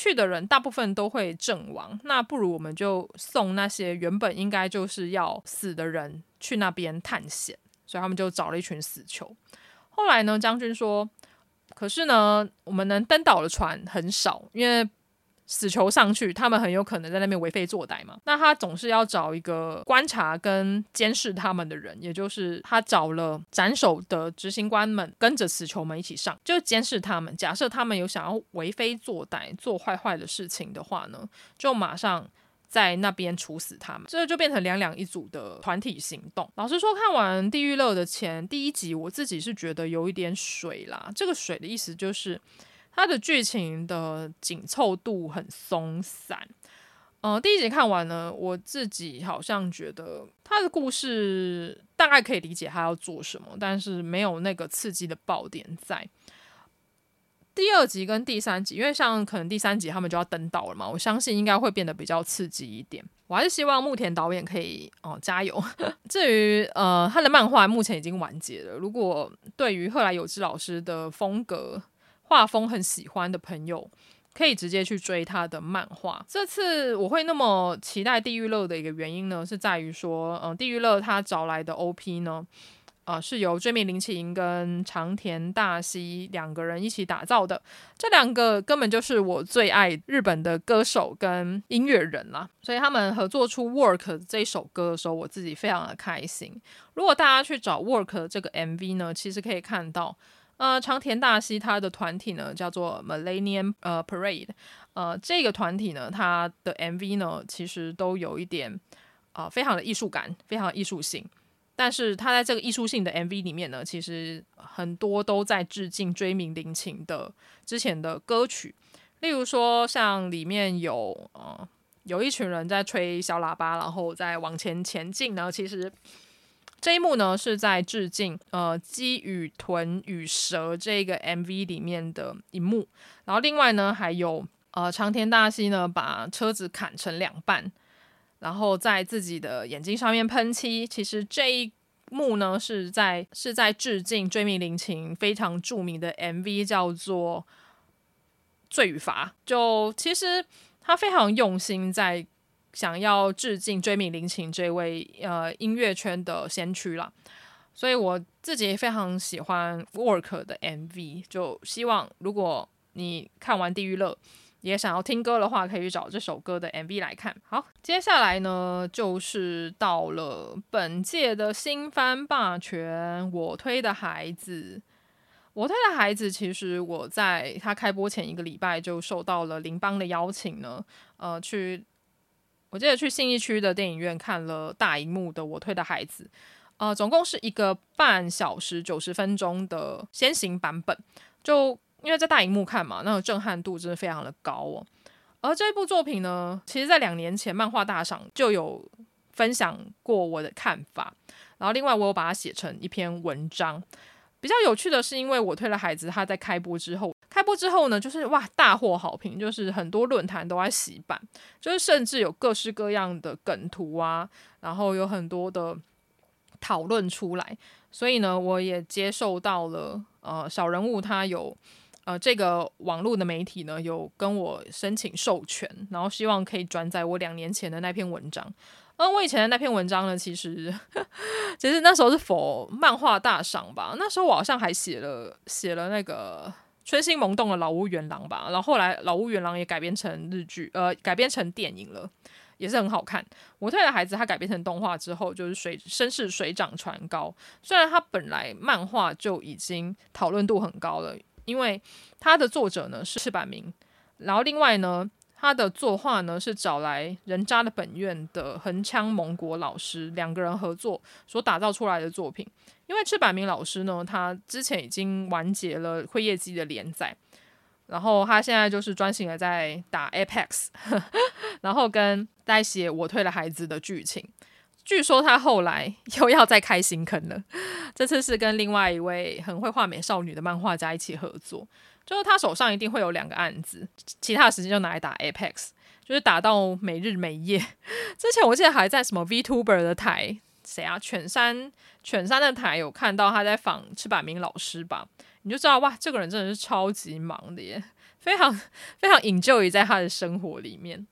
去的人大部分都会阵亡，那不如我们就送那些原本应该就是要死的人去那边探险，所以他们就找了一群死囚。后来呢，将军说：“可是呢，我们能登岛的船很少，因为……”死囚上去，他们很有可能在那边为非作歹嘛。那他总是要找一个观察跟监视他们的人，也就是他找了斩首的执行官们跟着死囚们一起上，就监视他们。假设他们有想要为非作歹、做坏坏的事情的话呢，就马上在那边处死他们。这就变成两两一组的团体行动。老实说，看完《地狱乐》的前第一集，我自己是觉得有一点水啦。这个水的意思就是。它的剧情的紧凑度很松散，嗯、第一集看完呢，我自己好像觉得他的故事大概可以理解他要做什么，但是没有那个刺激的爆点在。第二集跟第三集，因为像可能第三集他们就要登岛了嘛，我相信应该会变得比较刺激一点。我还是希望牧田导演可以哦加油。至于呃他的漫画目前已经完结了，如果对于贺来有志老师的风格，画风很喜欢的朋友，可以直接去追他的漫画。这次我会那么期待《地狱乐》的一个原因呢，是在于说，嗯，《地狱乐》他找来的 OP 呢，啊、呃，是由椎名林檎跟长田大希两个人一起打造的。这两个根本就是我最爱日本的歌手跟音乐人啦，所以他们合作出《Work》这首歌的时候，我自己非常的开心。如果大家去找《Work》这个 MV 呢，其实可以看到。呃，长田大希他的团体呢叫做 Millennium 呃 Parade，呃，这个团体呢，他的 MV 呢其实都有一点啊、非常的艺术感，非常的艺术性。但是他在这个艺术性的 MV 里面呢，其实很多都在致敬椎名林檎的之前的歌曲，例如说像里面有呃有一群人在吹小喇叭，然后在往前前进呢，其实。这一幕呢是在致敬呃鸡与豚与蛇这个 MV 里面的一幕，然后另外呢还有呃长田大希呢把车子砍成两半，然后在自己的眼睛上面喷漆。其实这一幕呢是在是在致敬椎名林檎非常著名的 MV 叫做《罪与罚》，就其实他非常用心在。想要致敬追名林琴这位呃音乐圈的先驱啦，所以我自己非常喜欢 Work 的 MV，就希望如果你看完《地狱乐》也想要听歌的话，可以找这首歌的 MV 来看。好，接下来呢就是到了本届的新番霸权，我推的孩子，我推的孩子，其实我在他开播前一个礼拜就受到了邻邦的邀请呢，呃去。我记得去信义区的电影院看了大荧幕的《我推的孩子》，呃，总共是一个半小时九十分钟的先行版本。就因为在大荧幕看嘛，那个震撼度真的非常的高哦。而这部作品呢，其实在两年前漫画大赏就有分享过我的看法，然后另外我有把它写成一篇文章。比较有趣的是，因为我推的孩子，他在开播之后，开播之后呢，就是哇，大获好评，就是很多论坛都在洗版，就是甚至有各式各样的梗图啊，然后有很多的讨论出来，所以呢，我也接受到了呃小人物他有呃这个网络的媒体呢有跟我申请授权，然后希望可以转载我两年前的那篇文章。嗯，我以前的那篇文章呢，其实 其实那时候是否漫画大赏吧。那时候我好像还写了写了那个春心萌动的老屋原郎吧。然后后来老屋原郎也改编成日剧，呃，改编成电影了，也是很好看。我推的孩子他改编成动画之后，就是水声势水涨船高。虽然他本来漫画就已经讨论度很高了，因为他的作者呢是赤坂明，然后另外呢。他的作画呢是找来人渣的本院的横枪盟国老师两个人合作所打造出来的作品。因为赤坂明老师呢，他之前已经完结了《辉夜姬》的连载，然后他现在就是专心的在打 Apex，然后跟在写《我推了孩子》的剧情。据说他后来 又要再开新坑了，这次是跟另外一位很会画美少女的漫画家一起合作。就是他手上一定会有两个案子，其他的时间就拿来打 Apex，就是打到没日没夜。之前我记得还在什么 VTuber 的台，谁啊？犬山犬山的台有看到他在访赤坂明老师吧？你就知道哇，这个人真的是超级忙的耶，非常非常引咎于在他的生活里面。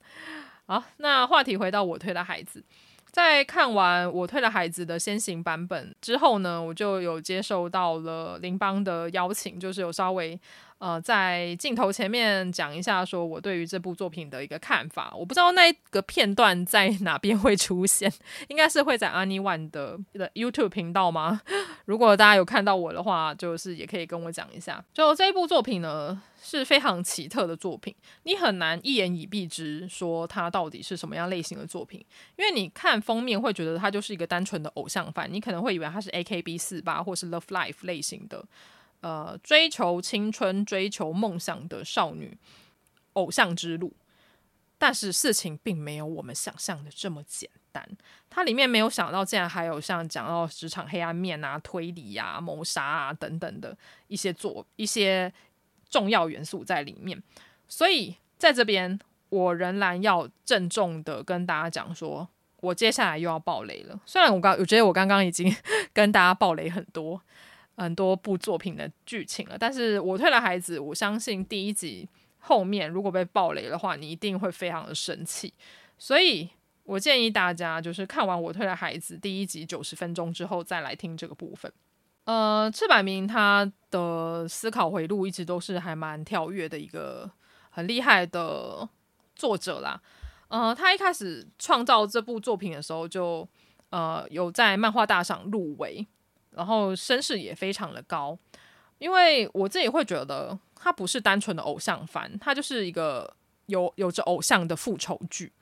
好，那话题回到我推的孩子。在看完我推的孩子的先行版本之后呢，我就有接受到了林邦的邀请，就是有稍微呃在镜头前面讲一下，说我对于这部作品的一个看法。我不知道那一个片段在哪边会出现，应该是会在 Ani-One 的的 YouTube 频道吗？如果大家有看到我的话，就是也可以跟我讲一下。就这一部作品呢，是非常奇特的作品，你很难一言以蔽之说它到底是什么样类型的作品，因为你看封面会觉得它就是一个单纯的偶像番，你可能会以为它是 AKB48 或是 Love Life 类型的，呃，追求青春、追求梦想的少女偶像之路。但是事情并没有我们想象的这么简单，它里面没有想到竟然还有像讲到职场黑暗面啊、推理啊、谋杀啊等等的一些作一些。重要元素在里面，所以在这边我仍然要郑重的跟大家讲说，我接下来又要爆雷了。虽然我刚我觉得我刚刚已经 跟大家爆雷很多很多部作品的剧情了，但是我推的孩子，我相信第一集后面如果被爆雷的话，你一定会非常的生气。所以我建议大家就是看完我推的孩子第一集九十分钟之后再来听这个部分。呃，赤坂明他的思考回路一直都是还蛮跳跃的一个很厉害的作者啦。呃，他一开始创造这部作品的时候，就呃有在漫画大赏入围，然后声势也非常的高。因为我自己会觉得，它不是单纯的偶像番，它就是一个有有着偶像的复仇剧。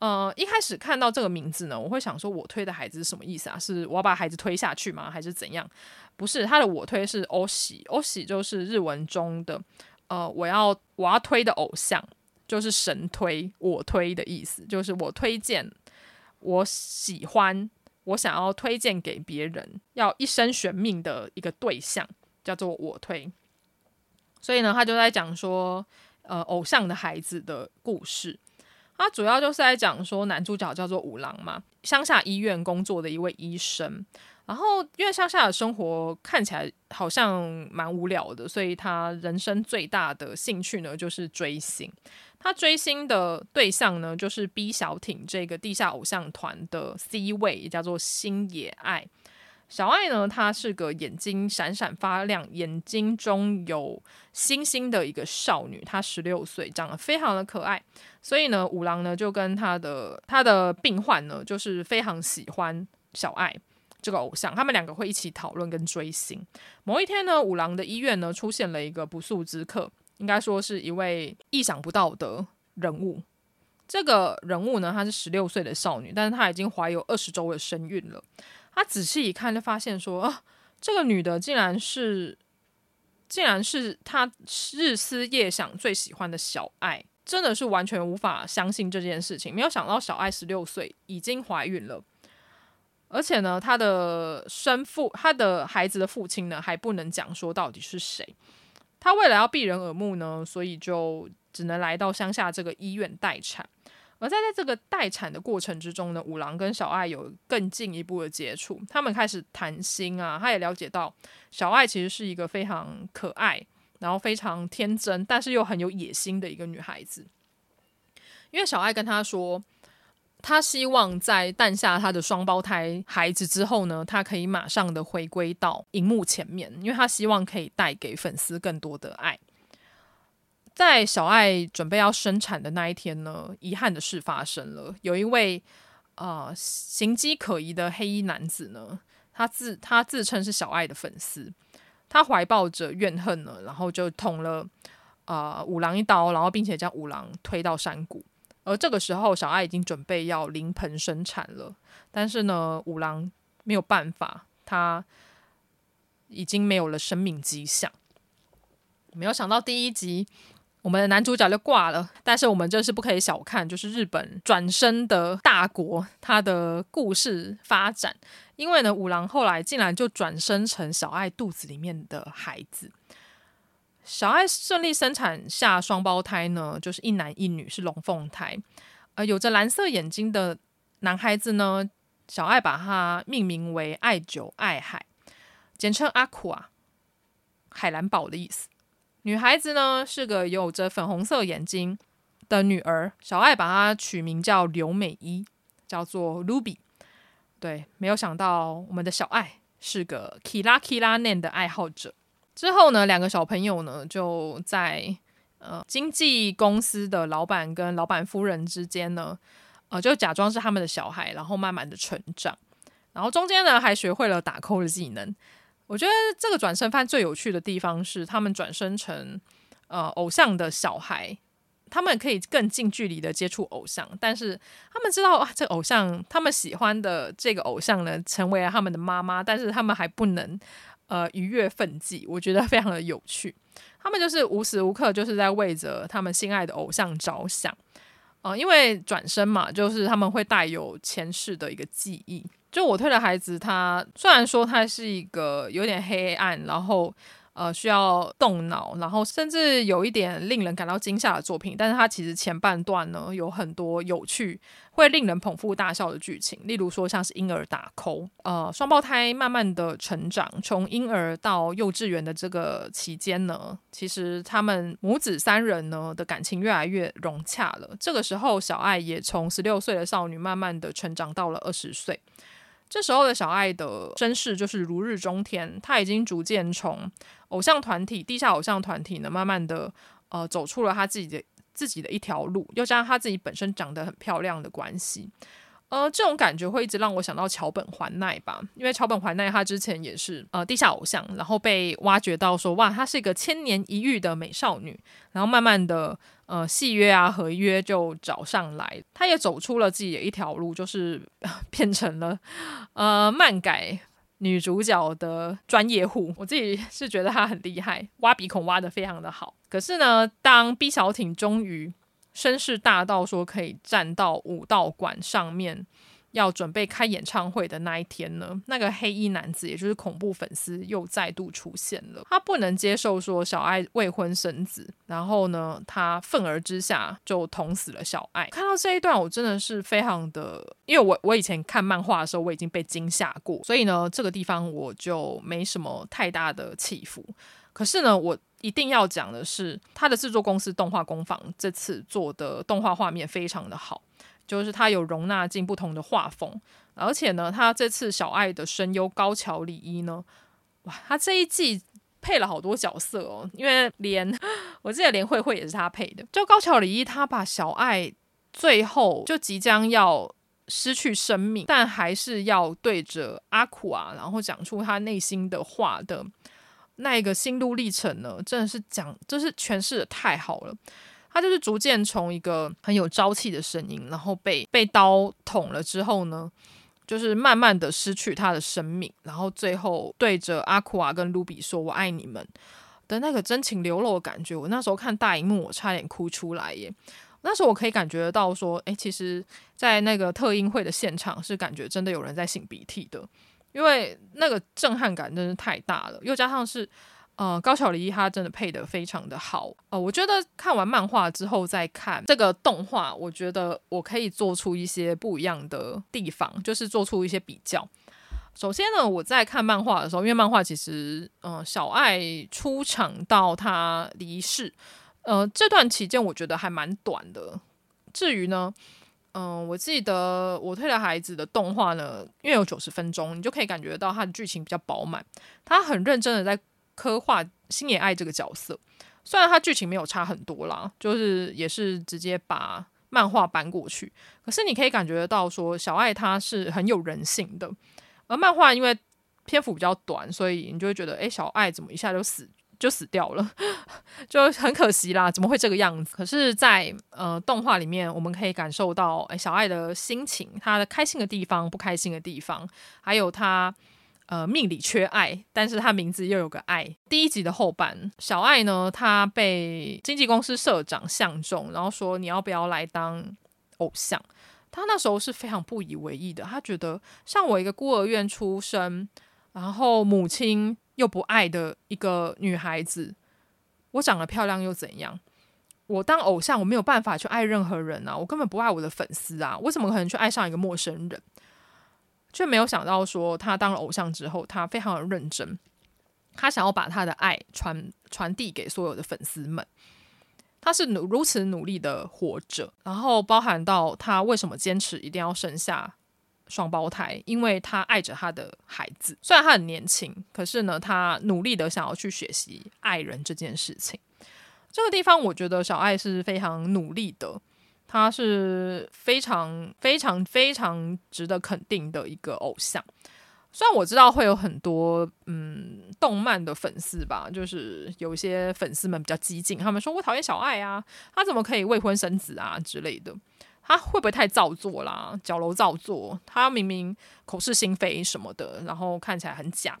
呃，一开始看到这个名字呢，我会想说，我推的孩子是什么意思啊？是我要把孩子推下去吗？还是怎样？不是，他的我推是欧喜，欧喜就是日文中的呃，我要我要推的偶像，就是神推我推的意思，就是我推荐我喜欢我想要推荐给别人，要一生悬命的一个对象，叫做我推。所以呢，他就在讲说，呃，偶像的孩子的故事。他主要就是在讲说，男主角叫做五郎嘛，乡下医院工作的一位医生。然后，因为乡下的生活看起来好像蛮无聊的，所以他人生最大的兴趣呢，就是追星。他追星的对象呢，就是 B 小艇这个地下偶像团的 C 位，也叫做星野爱。小爱呢，她是个眼睛闪闪发亮、眼睛中有星星的一个少女。她十六岁，长得非常的可爱。所以呢，五郎呢就跟他的他的病患呢，就是非常喜欢小爱。这个偶像，他们两个会一起讨论跟追星。某一天呢，五郎的医院呢出现了一个不速之客，应该说是一位意想不到的人物。这个人物呢，她是十六岁的少女，但是她已经怀有二十周的身孕了。他仔细一看，就发现说啊，这个女的竟然是，竟然是他日思夜想最喜欢的小爱，真的是完全无法相信这件事情。没有想到小爱十六岁已经怀孕了。而且呢，她的生父，她的孩子的父亲呢，还不能讲说到底是谁。他为了要避人耳目呢，所以就只能来到乡下这个医院待产。而在在这个待产的过程之中呢，五郎跟小爱有更进一步的接触，他们开始谈心啊。他也了解到小爱其实是一个非常可爱，然后非常天真，但是又很有野心的一个女孩子。因为小爱跟他说。他希望在诞下他的双胞胎孩子之后呢，他可以马上的回归到荧幕前面，因为他希望可以带给粉丝更多的爱。在小爱准备要生产的那一天呢，遗憾的事发生了，有一位呃形迹可疑的黑衣男子呢，他自他自称是小爱的粉丝，他怀抱着怨恨呢，然后就捅了啊、五郎一刀，然后并且将五郎推到山谷。而这个时候，小爱已经准备要临盆生产了，但是呢，五郎没有办法，他已经没有了生命迹象。没有想到第一集，我们的男主角就挂了。但是我们这是不可以小看，就是日本转生的大国，他的故事发展，因为呢，五郎后来竟然就转生成小爱肚子里面的孩子。小爱顺利生产下双胞胎呢，就是一男一女，是龙凤胎。呃，有着蓝色眼睛的男孩子呢，小爱把他命名为爱久爱海，简称阿库啊，海蓝宝的意思。女孩子呢，是个有着粉红色眼睛的女儿，小爱把她取名叫刘美依，叫做 Ruby。对，没有想到我们的小爱是个 Kira Kira Name 的爱好者。之后呢，两个小朋友呢就在呃经纪公司的老板跟老板夫人之间呢，呃就假装是他们的小孩，然后慢慢的成长，然后中间呢还学会了打扣的技能。我觉得这个转生番最有趣的地方是，他们转生成呃偶像的小孩，他们可以更近距离的接触偶像，但是他们知道啊，这偶像他们喜欢的这个偶像呢，成为了他们的妈妈，但是他们还不能。呃，愉悦奋际，我觉得非常的有趣。他们就是无时无刻就是在为着他们心爱的偶像着想，啊、呃，因为转身嘛，就是他们会带有前世的一个记忆。就我推的孩子，他虽然说他是一个有点黑暗，然后。呃，需要动脑，然后甚至有一点令人感到惊吓的作品，但是它其实前半段呢有很多有趣、会令人捧腹大笑的剧情，例如说像是婴儿打 call，呃，双胞胎慢慢的成长，从婴儿到幼稚园的这个期间呢，其实他们母子三人呢的感情越来越融洽了。这个时候，小爱也从十六岁的少女慢慢的成长到了二十岁。这时候的小爱的身世就是如日中天，她已经逐渐从偶像团体、地下偶像团体呢，慢慢的呃走出了她自己的自己的一条路，又加上她自己本身长得很漂亮的关系，呃，这种感觉会一直让我想到桥本环奈吧，因为桥本环奈她之前也是呃地下偶像，然后被挖掘到说哇，她是一个千年一遇的美少女，然后慢慢的呃戏约啊合约就找上来，她也走出了自己的一条路，就是 变成了呃漫改女主角的专业户。我自己是觉得她很厉害，挖鼻孔挖得非常的好。可是呢，当 B 小艇终于。声势大到说可以站到武道馆上面，要准备开演唱会的那一天呢，那个黑衣男子，也就是恐怖粉丝，又再度出现了。他不能接受说小爱未婚生子，然后呢，他愤而之下就捅死了小爱。看到这一段，我真的是非常的，因为我我以前看漫画的时候，我已经被惊吓过，所以呢，这个地方我就没什么太大的起伏。可是呢，我。一定要讲的是，他的制作公司动画工坊这次做的动画画面非常的好，就是它有容纳进不同的画风，而且呢，他这次小爱的声优高桥李依呢，哇，他这一季配了好多角色哦，因为连我记得连慧慧也是他配的，就高桥李依他把小爱最后就即将要失去生命，但还是要对着阿苦啊，然后讲出他内心的话的。那一个心路历程呢，真的是讲，就是诠释的太好了。他就是逐渐从一个很有朝气的声音，然后被被刀捅了之后呢，就是慢慢的失去他的生命，然后最后对着阿库亚跟卢比说“我爱你们”的那个真情流露的感觉。我那时候看大荧幕，我差点哭出来耶。那时候我可以感觉得到说，诶，其实，在那个特映会的现场，是感觉真的有人在擤鼻涕的。因为那个震撼感真是太大了，又加上是，呃，高桥李依他真的配得非常的好，呃，我觉得看完漫画之后再看这个动画，我觉得我可以做出一些不一样的地方，就是做出一些比较。首先呢，我在看漫画的时候，因为漫画其实，呃，小爱出场到他离世，呃，这段期间我觉得还蛮短的。至于呢。嗯，我记得我推的孩子的动画呢，因为有九十分钟，你就可以感觉到它的剧情比较饱满。他很认真的在刻画星野爱这个角色，虽然他剧情没有差很多啦，就是也是直接把漫画搬过去，可是你可以感觉得到说小爱他是很有人性的，而漫画因为篇幅比较短，所以你就会觉得，诶，小爱怎么一下就死？就死掉了，就很可惜啦。怎么会这个样子？可是在，呃动画里面，我们可以感受到，哎，小爱的心情，她的开心的地方，不开心的地方，还有她呃命里缺爱，但是她名字又有个爱。第一集的后半，小爱呢，她被经纪公司社长相中，然后说你要不要来当偶像？她那时候是非常不以为意的，她觉得像我一个孤儿院出身，然后母亲。又不爱的一个女孩子，我长得漂亮又怎样？我当偶像，我没有办法去爱任何人啊！我根本不爱我的粉丝啊！我怎么可能去爱上一个陌生人？却没有想到说，他当了偶像之后，他非常的认真，他想要把他的爱传传递给所有的粉丝们。他是努如此努力的活着，然后包含到他为什么坚持一定要生下。双胞胎，因为他爱着他的孩子，虽然他很年轻，可是呢，他努力的想要去学习爱人这件事情。这个地方，我觉得小爱是非常努力的，他是非常非常非常值得肯定的一个偶像。虽然我知道会有很多嗯动漫的粉丝吧，就是有一些粉丝们比较激进，他们说我讨厌小爱啊，他怎么可以未婚生子啊之类的。他会不会太造作啦？矫揉造作，他明明口是心非什么的，然后看起来很假。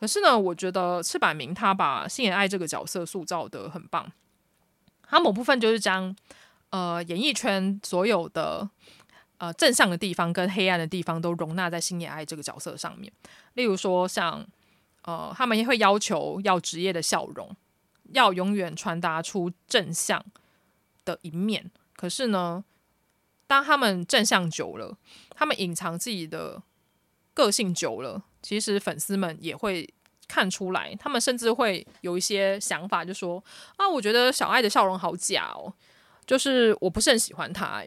可是呢，我觉得赤坂明他把星野爱这个角色塑造得很棒。他某部分就是将呃演艺圈所有的呃正向的地方跟黑暗的地方都容纳在星野爱这个角色上面。例如说，像呃他们也会要求要职业的笑容，要永远传达出正向的一面。可是呢，当他们正向久了，他们隐藏自己的个性久了，其实粉丝们也会看出来。他们甚至会有一些想法，就说：“啊，我觉得小爱的笑容好假哦，就是我不是很喜欢他。”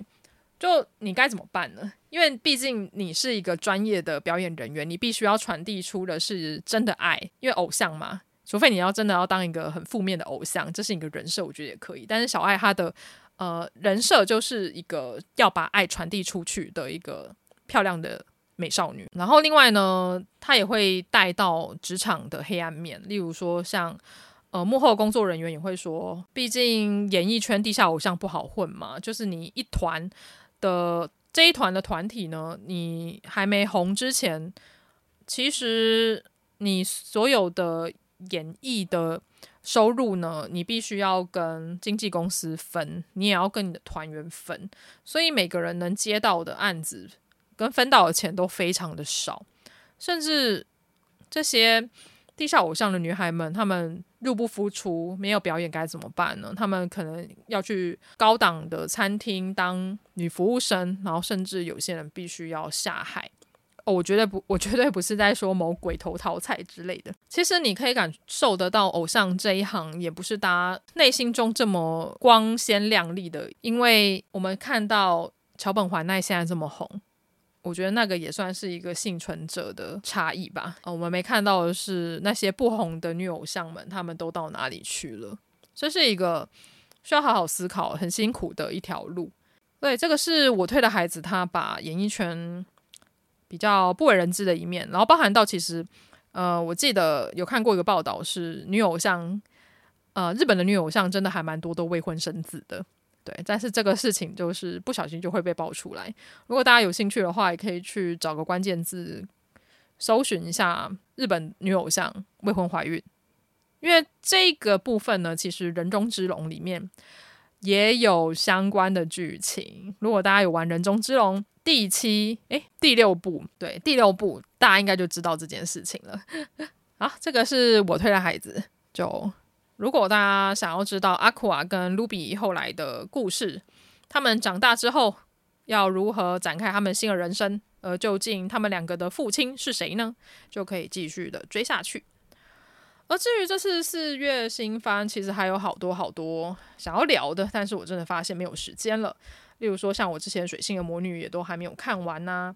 就你该怎么办呢？因为毕竟你是一个专业的表演人员，你必须要传递出的是真的爱，因为偶像嘛。除非你要真的要当一个很负面的偶像，这是一个人设，我觉得也可以。但是小爱他的。呃，人设就是一个要把爱传递出去的一个漂亮的美少女。然后另外呢，她也会带到职场的黑暗面，例如说像呃幕后工作人员也会说，毕竟演艺圈地下偶像不好混嘛，就是你一团的这一团的团体呢，你还没红之前，其实你所有的演艺的。收入呢，你必须要跟经纪公司分，你也要跟你的团员分，所以每个人能接到的案子跟分到的钱都非常的少，甚至这些地下偶像的女孩们，她们入不敷出，没有表演该怎么办呢？她们可能要去高档的餐厅当女服务生，然后甚至有些人必须要下海。哦，我绝对不，我绝对不是在说某鬼头淘菜之类的。其实你可以感受得到，偶像这一行也不是大家内心中这么光鲜亮丽的。因为我们看到桥本环奈现在这么红，我觉得那个也算是一个幸存者的差异吧。哦，我们没看到的是那些不红的女偶像们，他们都到哪里去了？这是一个需要好好思考、很辛苦的一条路。对，这个是我推的孩子，他把演艺圈。比较不为人知的一面，然后包含到其实，呃，我记得有看过一个报道，是女偶像，呃，日本的女偶像真的还蛮多都未婚生子的，对。但是这个事情就是不小心就会被爆出来。如果大家有兴趣的话，也可以去找个关键字，搜寻一下日本女偶像未婚怀孕，因为这个部分呢，其实《人中之龙》里面也有相关的剧情。如果大家有玩《人中之龙》。第七，诶，第六部，对，第六部，大家应该就知道这件事情了。好，这个是我推的孩子。就如果大家想要知道阿库瓦跟卢比后来的故事，他们长大之后要如何展开他们新的人生，而究竟他们两个的父亲是谁呢？就可以继续的追下去。而至于这次四月新番，其实还有好多好多想要聊的，但是我真的发现没有时间了。例如说，像我之前《水星的魔女》也都还没有看完呐、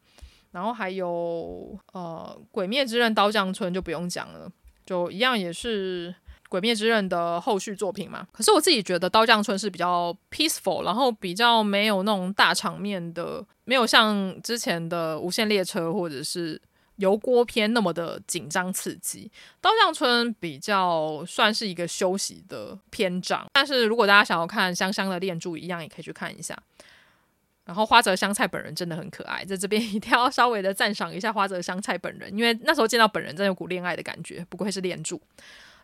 然后还有呃《鬼灭之刃》刀匠村就不用讲了，就一样也是《鬼灭之刃》的后续作品嘛。可是我自己觉得刀匠村是比较 peaceful，然后比较没有那种大场面的，没有像之前的《无限列车》或者是。油锅篇那么的紧张刺激，刀匠村比较算是一个休息的篇章。但是如果大家想要看香香的恋柱一样，也可以去看一下。然后花泽香菜本人真的很可爱，在这边一定要稍微的赞赏一下花泽香菜本人，因为那时候见到本人真有股恋爱的感觉，不愧是恋柱。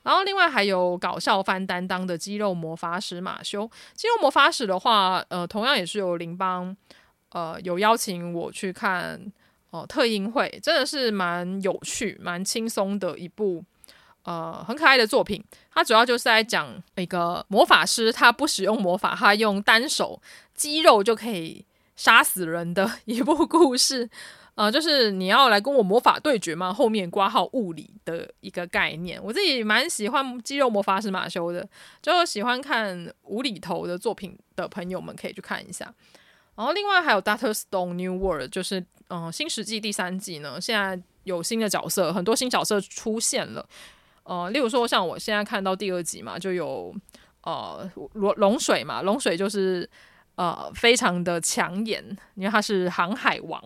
然后另外还有搞笑番担当的肌肉魔法使马修，肌肉魔法使的话，呃，同样也是由羚邦，呃，有邀请我去看。哦，特映会真的是蛮有趣、蛮轻松的一部，呃，很可爱的作品。它主要就是在讲一个魔法师，他不使用魔法，他用单手肌肉就可以杀死人的 一部故事。呃，就是你要来跟我魔法对决吗？后面挂号物理的一个概念。我自己蛮喜欢肌肉魔法师马修的，就喜欢看无厘头的作品的朋友们可以去看一下。然后另外还有 Doctor Stone New World，就是嗯新世纪第三季呢，现在有新的角色，很多新角色出现了。呃，例如说像我现在看到第二集嘛，就有呃龙龙水嘛，龙水就是呃非常的抢眼，因为他是航海王，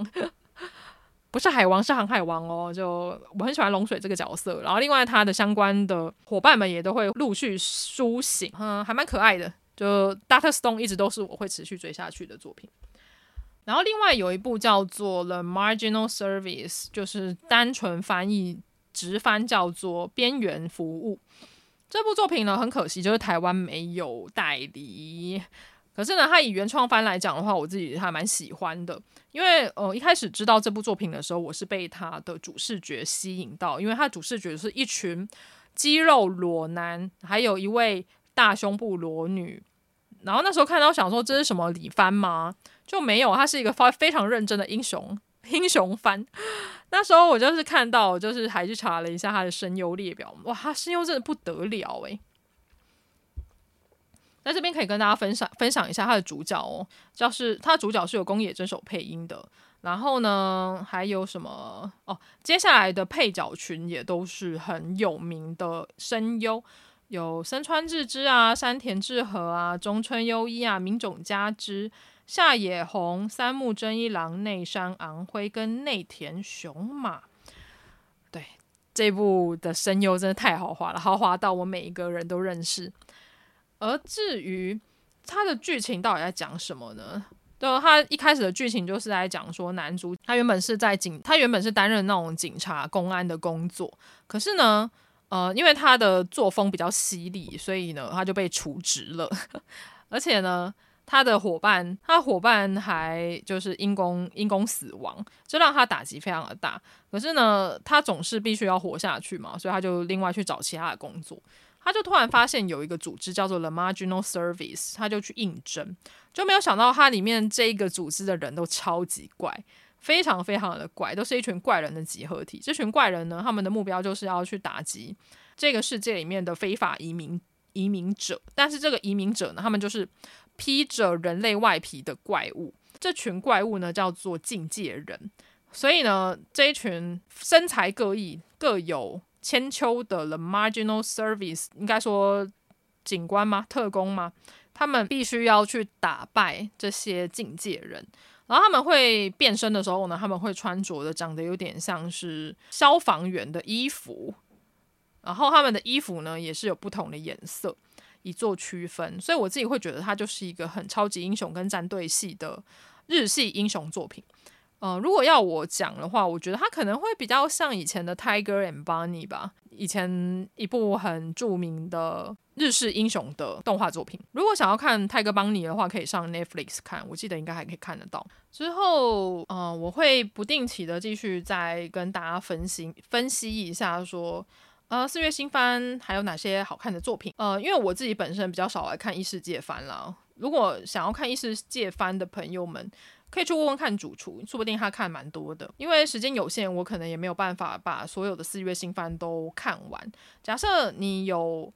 不是海王是航海王哦。就我很喜欢龙水这个角色，然后另外他的相关的伙伴们也都会陆续苏醒，嗯，还蛮可爱的。就 Doctor Stone 一直都是我会持续追下去的作品。然后另外有一部叫做《The Marginal Service》，就是单纯翻译直翻叫做《边缘服务》。这部作品呢，很可惜就是台湾没有代理。可是呢，它以原创番来讲的话，我自己还蛮喜欢的。因为呃，一开始知道这部作品的时候，我是被它的主视觉吸引到，因为它主视觉是一群肌肉裸男，还有一位大胸部裸女。然后那时候看到想说，这是什么里番吗？就没有，他是一个非非常认真的英雄 英雄番。那时候我就是看到，就是还去查了一下他的声优列表，哇，他声优真的不得了诶。在这边可以跟大家分享分享一下他的主角哦，就是他的主角是有宫野真守配音的。然后呢，还有什么哦？接下来的配角群也都是很有名的声优。有森川智之啊、山田智和啊、中村优一啊、名种佳知、夏野宏、三木真一郎、内山昂辉跟内田雄马。对，这部的声优真的太豪华了，豪华到我每一个人都认识。而至于他的剧情到底在讲什么呢？对，他一开始的剧情就是在讲说，男主他原本是在警，他原本是担任那种警察、公安的工作，可是呢，呃，因为他的作风比较犀利，所以呢，他就被除职了。而且呢，他的伙伴，他伙伴还就是因公因公死亡，这让他打击非常的大。可是呢，他总是必须要活下去嘛，所以他就另外去找其他的工作。他就突然发现有一个组织叫做 The Marginal Service，他就去应征，就没有想到他里面这一个组织的人都超级怪，非常非常的怪，都是一群怪人的集合体。这群怪人呢，他们的目标就是要去打击这个世界里面的非法移民移民者，但是这个移民者呢，他们就是披着人类外皮的怪物。这群怪物呢，叫做境界人，所以呢，这一群身材各异、各有。千秋的 The Marginal Service，应该说警官吗？特工吗？他们必须要去打败这些境界人，然后他们会变身的时候呢，他们会穿着的长得有点像是消防员的衣服，然后他们的衣服呢也是有不同的颜色，以做区分。所以我自己会觉得它就是一个很超级英雄跟战队系的日系英雄作品。呃，如果要我讲的话，我觉得它可能会比较像以前的《Tiger and Bunny》吧，以前一部很著名的日式英雄的动画作品。如果想要看《泰戈邦尼》的话，可以上 Netflix 看，我记得应该还可以看得到。之后，呃，我会不定期的继续再跟大家分析分析一下，说，呃，四月新番还有哪些好看的作品。呃，因为我自己本身比较少来看异世界番啦，如果想要看异世界番的朋友们。可以去问问看主厨，说不定他看蛮多的。因为时间有限，我可能也没有办法把所有的四月新番都看完。假设你有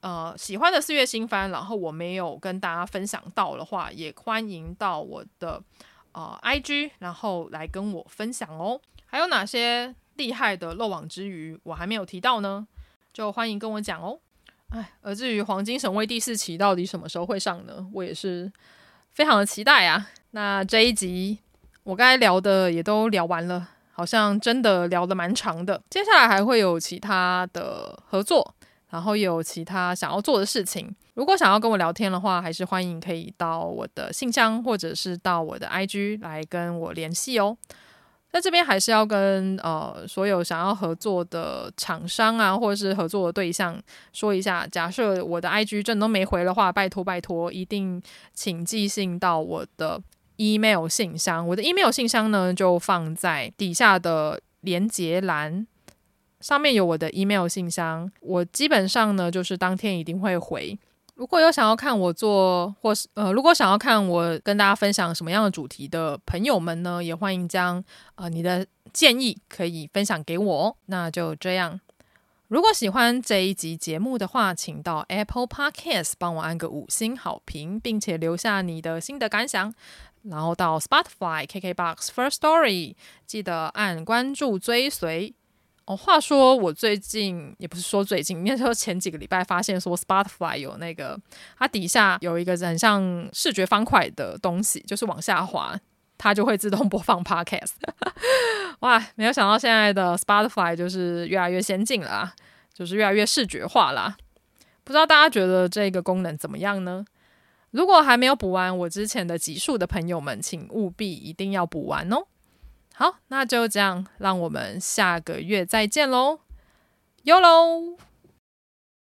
呃喜欢的四月新番，然后我没有跟大家分享到的话，也欢迎到我的呃 IG，然后来跟我分享哦。还有哪些厉害的漏网之鱼我还没有提到呢？就欢迎跟我讲哦。哎，而至于《黄金神威》第四期到底什么时候会上呢？我也是非常的期待啊。那这一集我刚才聊的也都聊完了，好像真的聊得蛮长的。接下来还会有其他的合作，然后有其他想要做的事情。如果想要跟我聊天的话，还是欢迎可以到我的信箱或者是到我的 IG 来跟我联系哦。在这边还是要跟呃所有想要合作的厂商啊，或者是合作的对象说一下，假设我的 IG 真的都没回的话，拜托拜托，一定请寄信到我的。email 信箱，我的 email 信箱呢，就放在底下的连接栏，上面有我的 email 信箱。我基本上呢，就是当天一定会回。如果有想要看我做，或是呃，如果想要看我跟大家分享什么样的主题的朋友们呢，也欢迎将呃你的建议可以分享给我。那就这样，如果喜欢这一集节目的话，请到 Apple Podcast 帮我按个五星好评，并且留下你的心得感想。然后到 Spotify、KKBox、First Story，记得按关注追随。哦，话说我最近也不是说最近，应该说前几个礼拜发现说 Spotify 有那个它底下有一个很像视觉方块的东西，就是往下滑，它就会自动播放 Podcast。哇，没有想到现在的 Spotify 就是越来越先进了啊，就是越来越视觉化啦。不知道大家觉得这个功能怎么样呢？如果还没有补完我之前的集数的朋友们，请务必一定要补完哦。好，那就这样，让我们下个月再见喽，哟喽。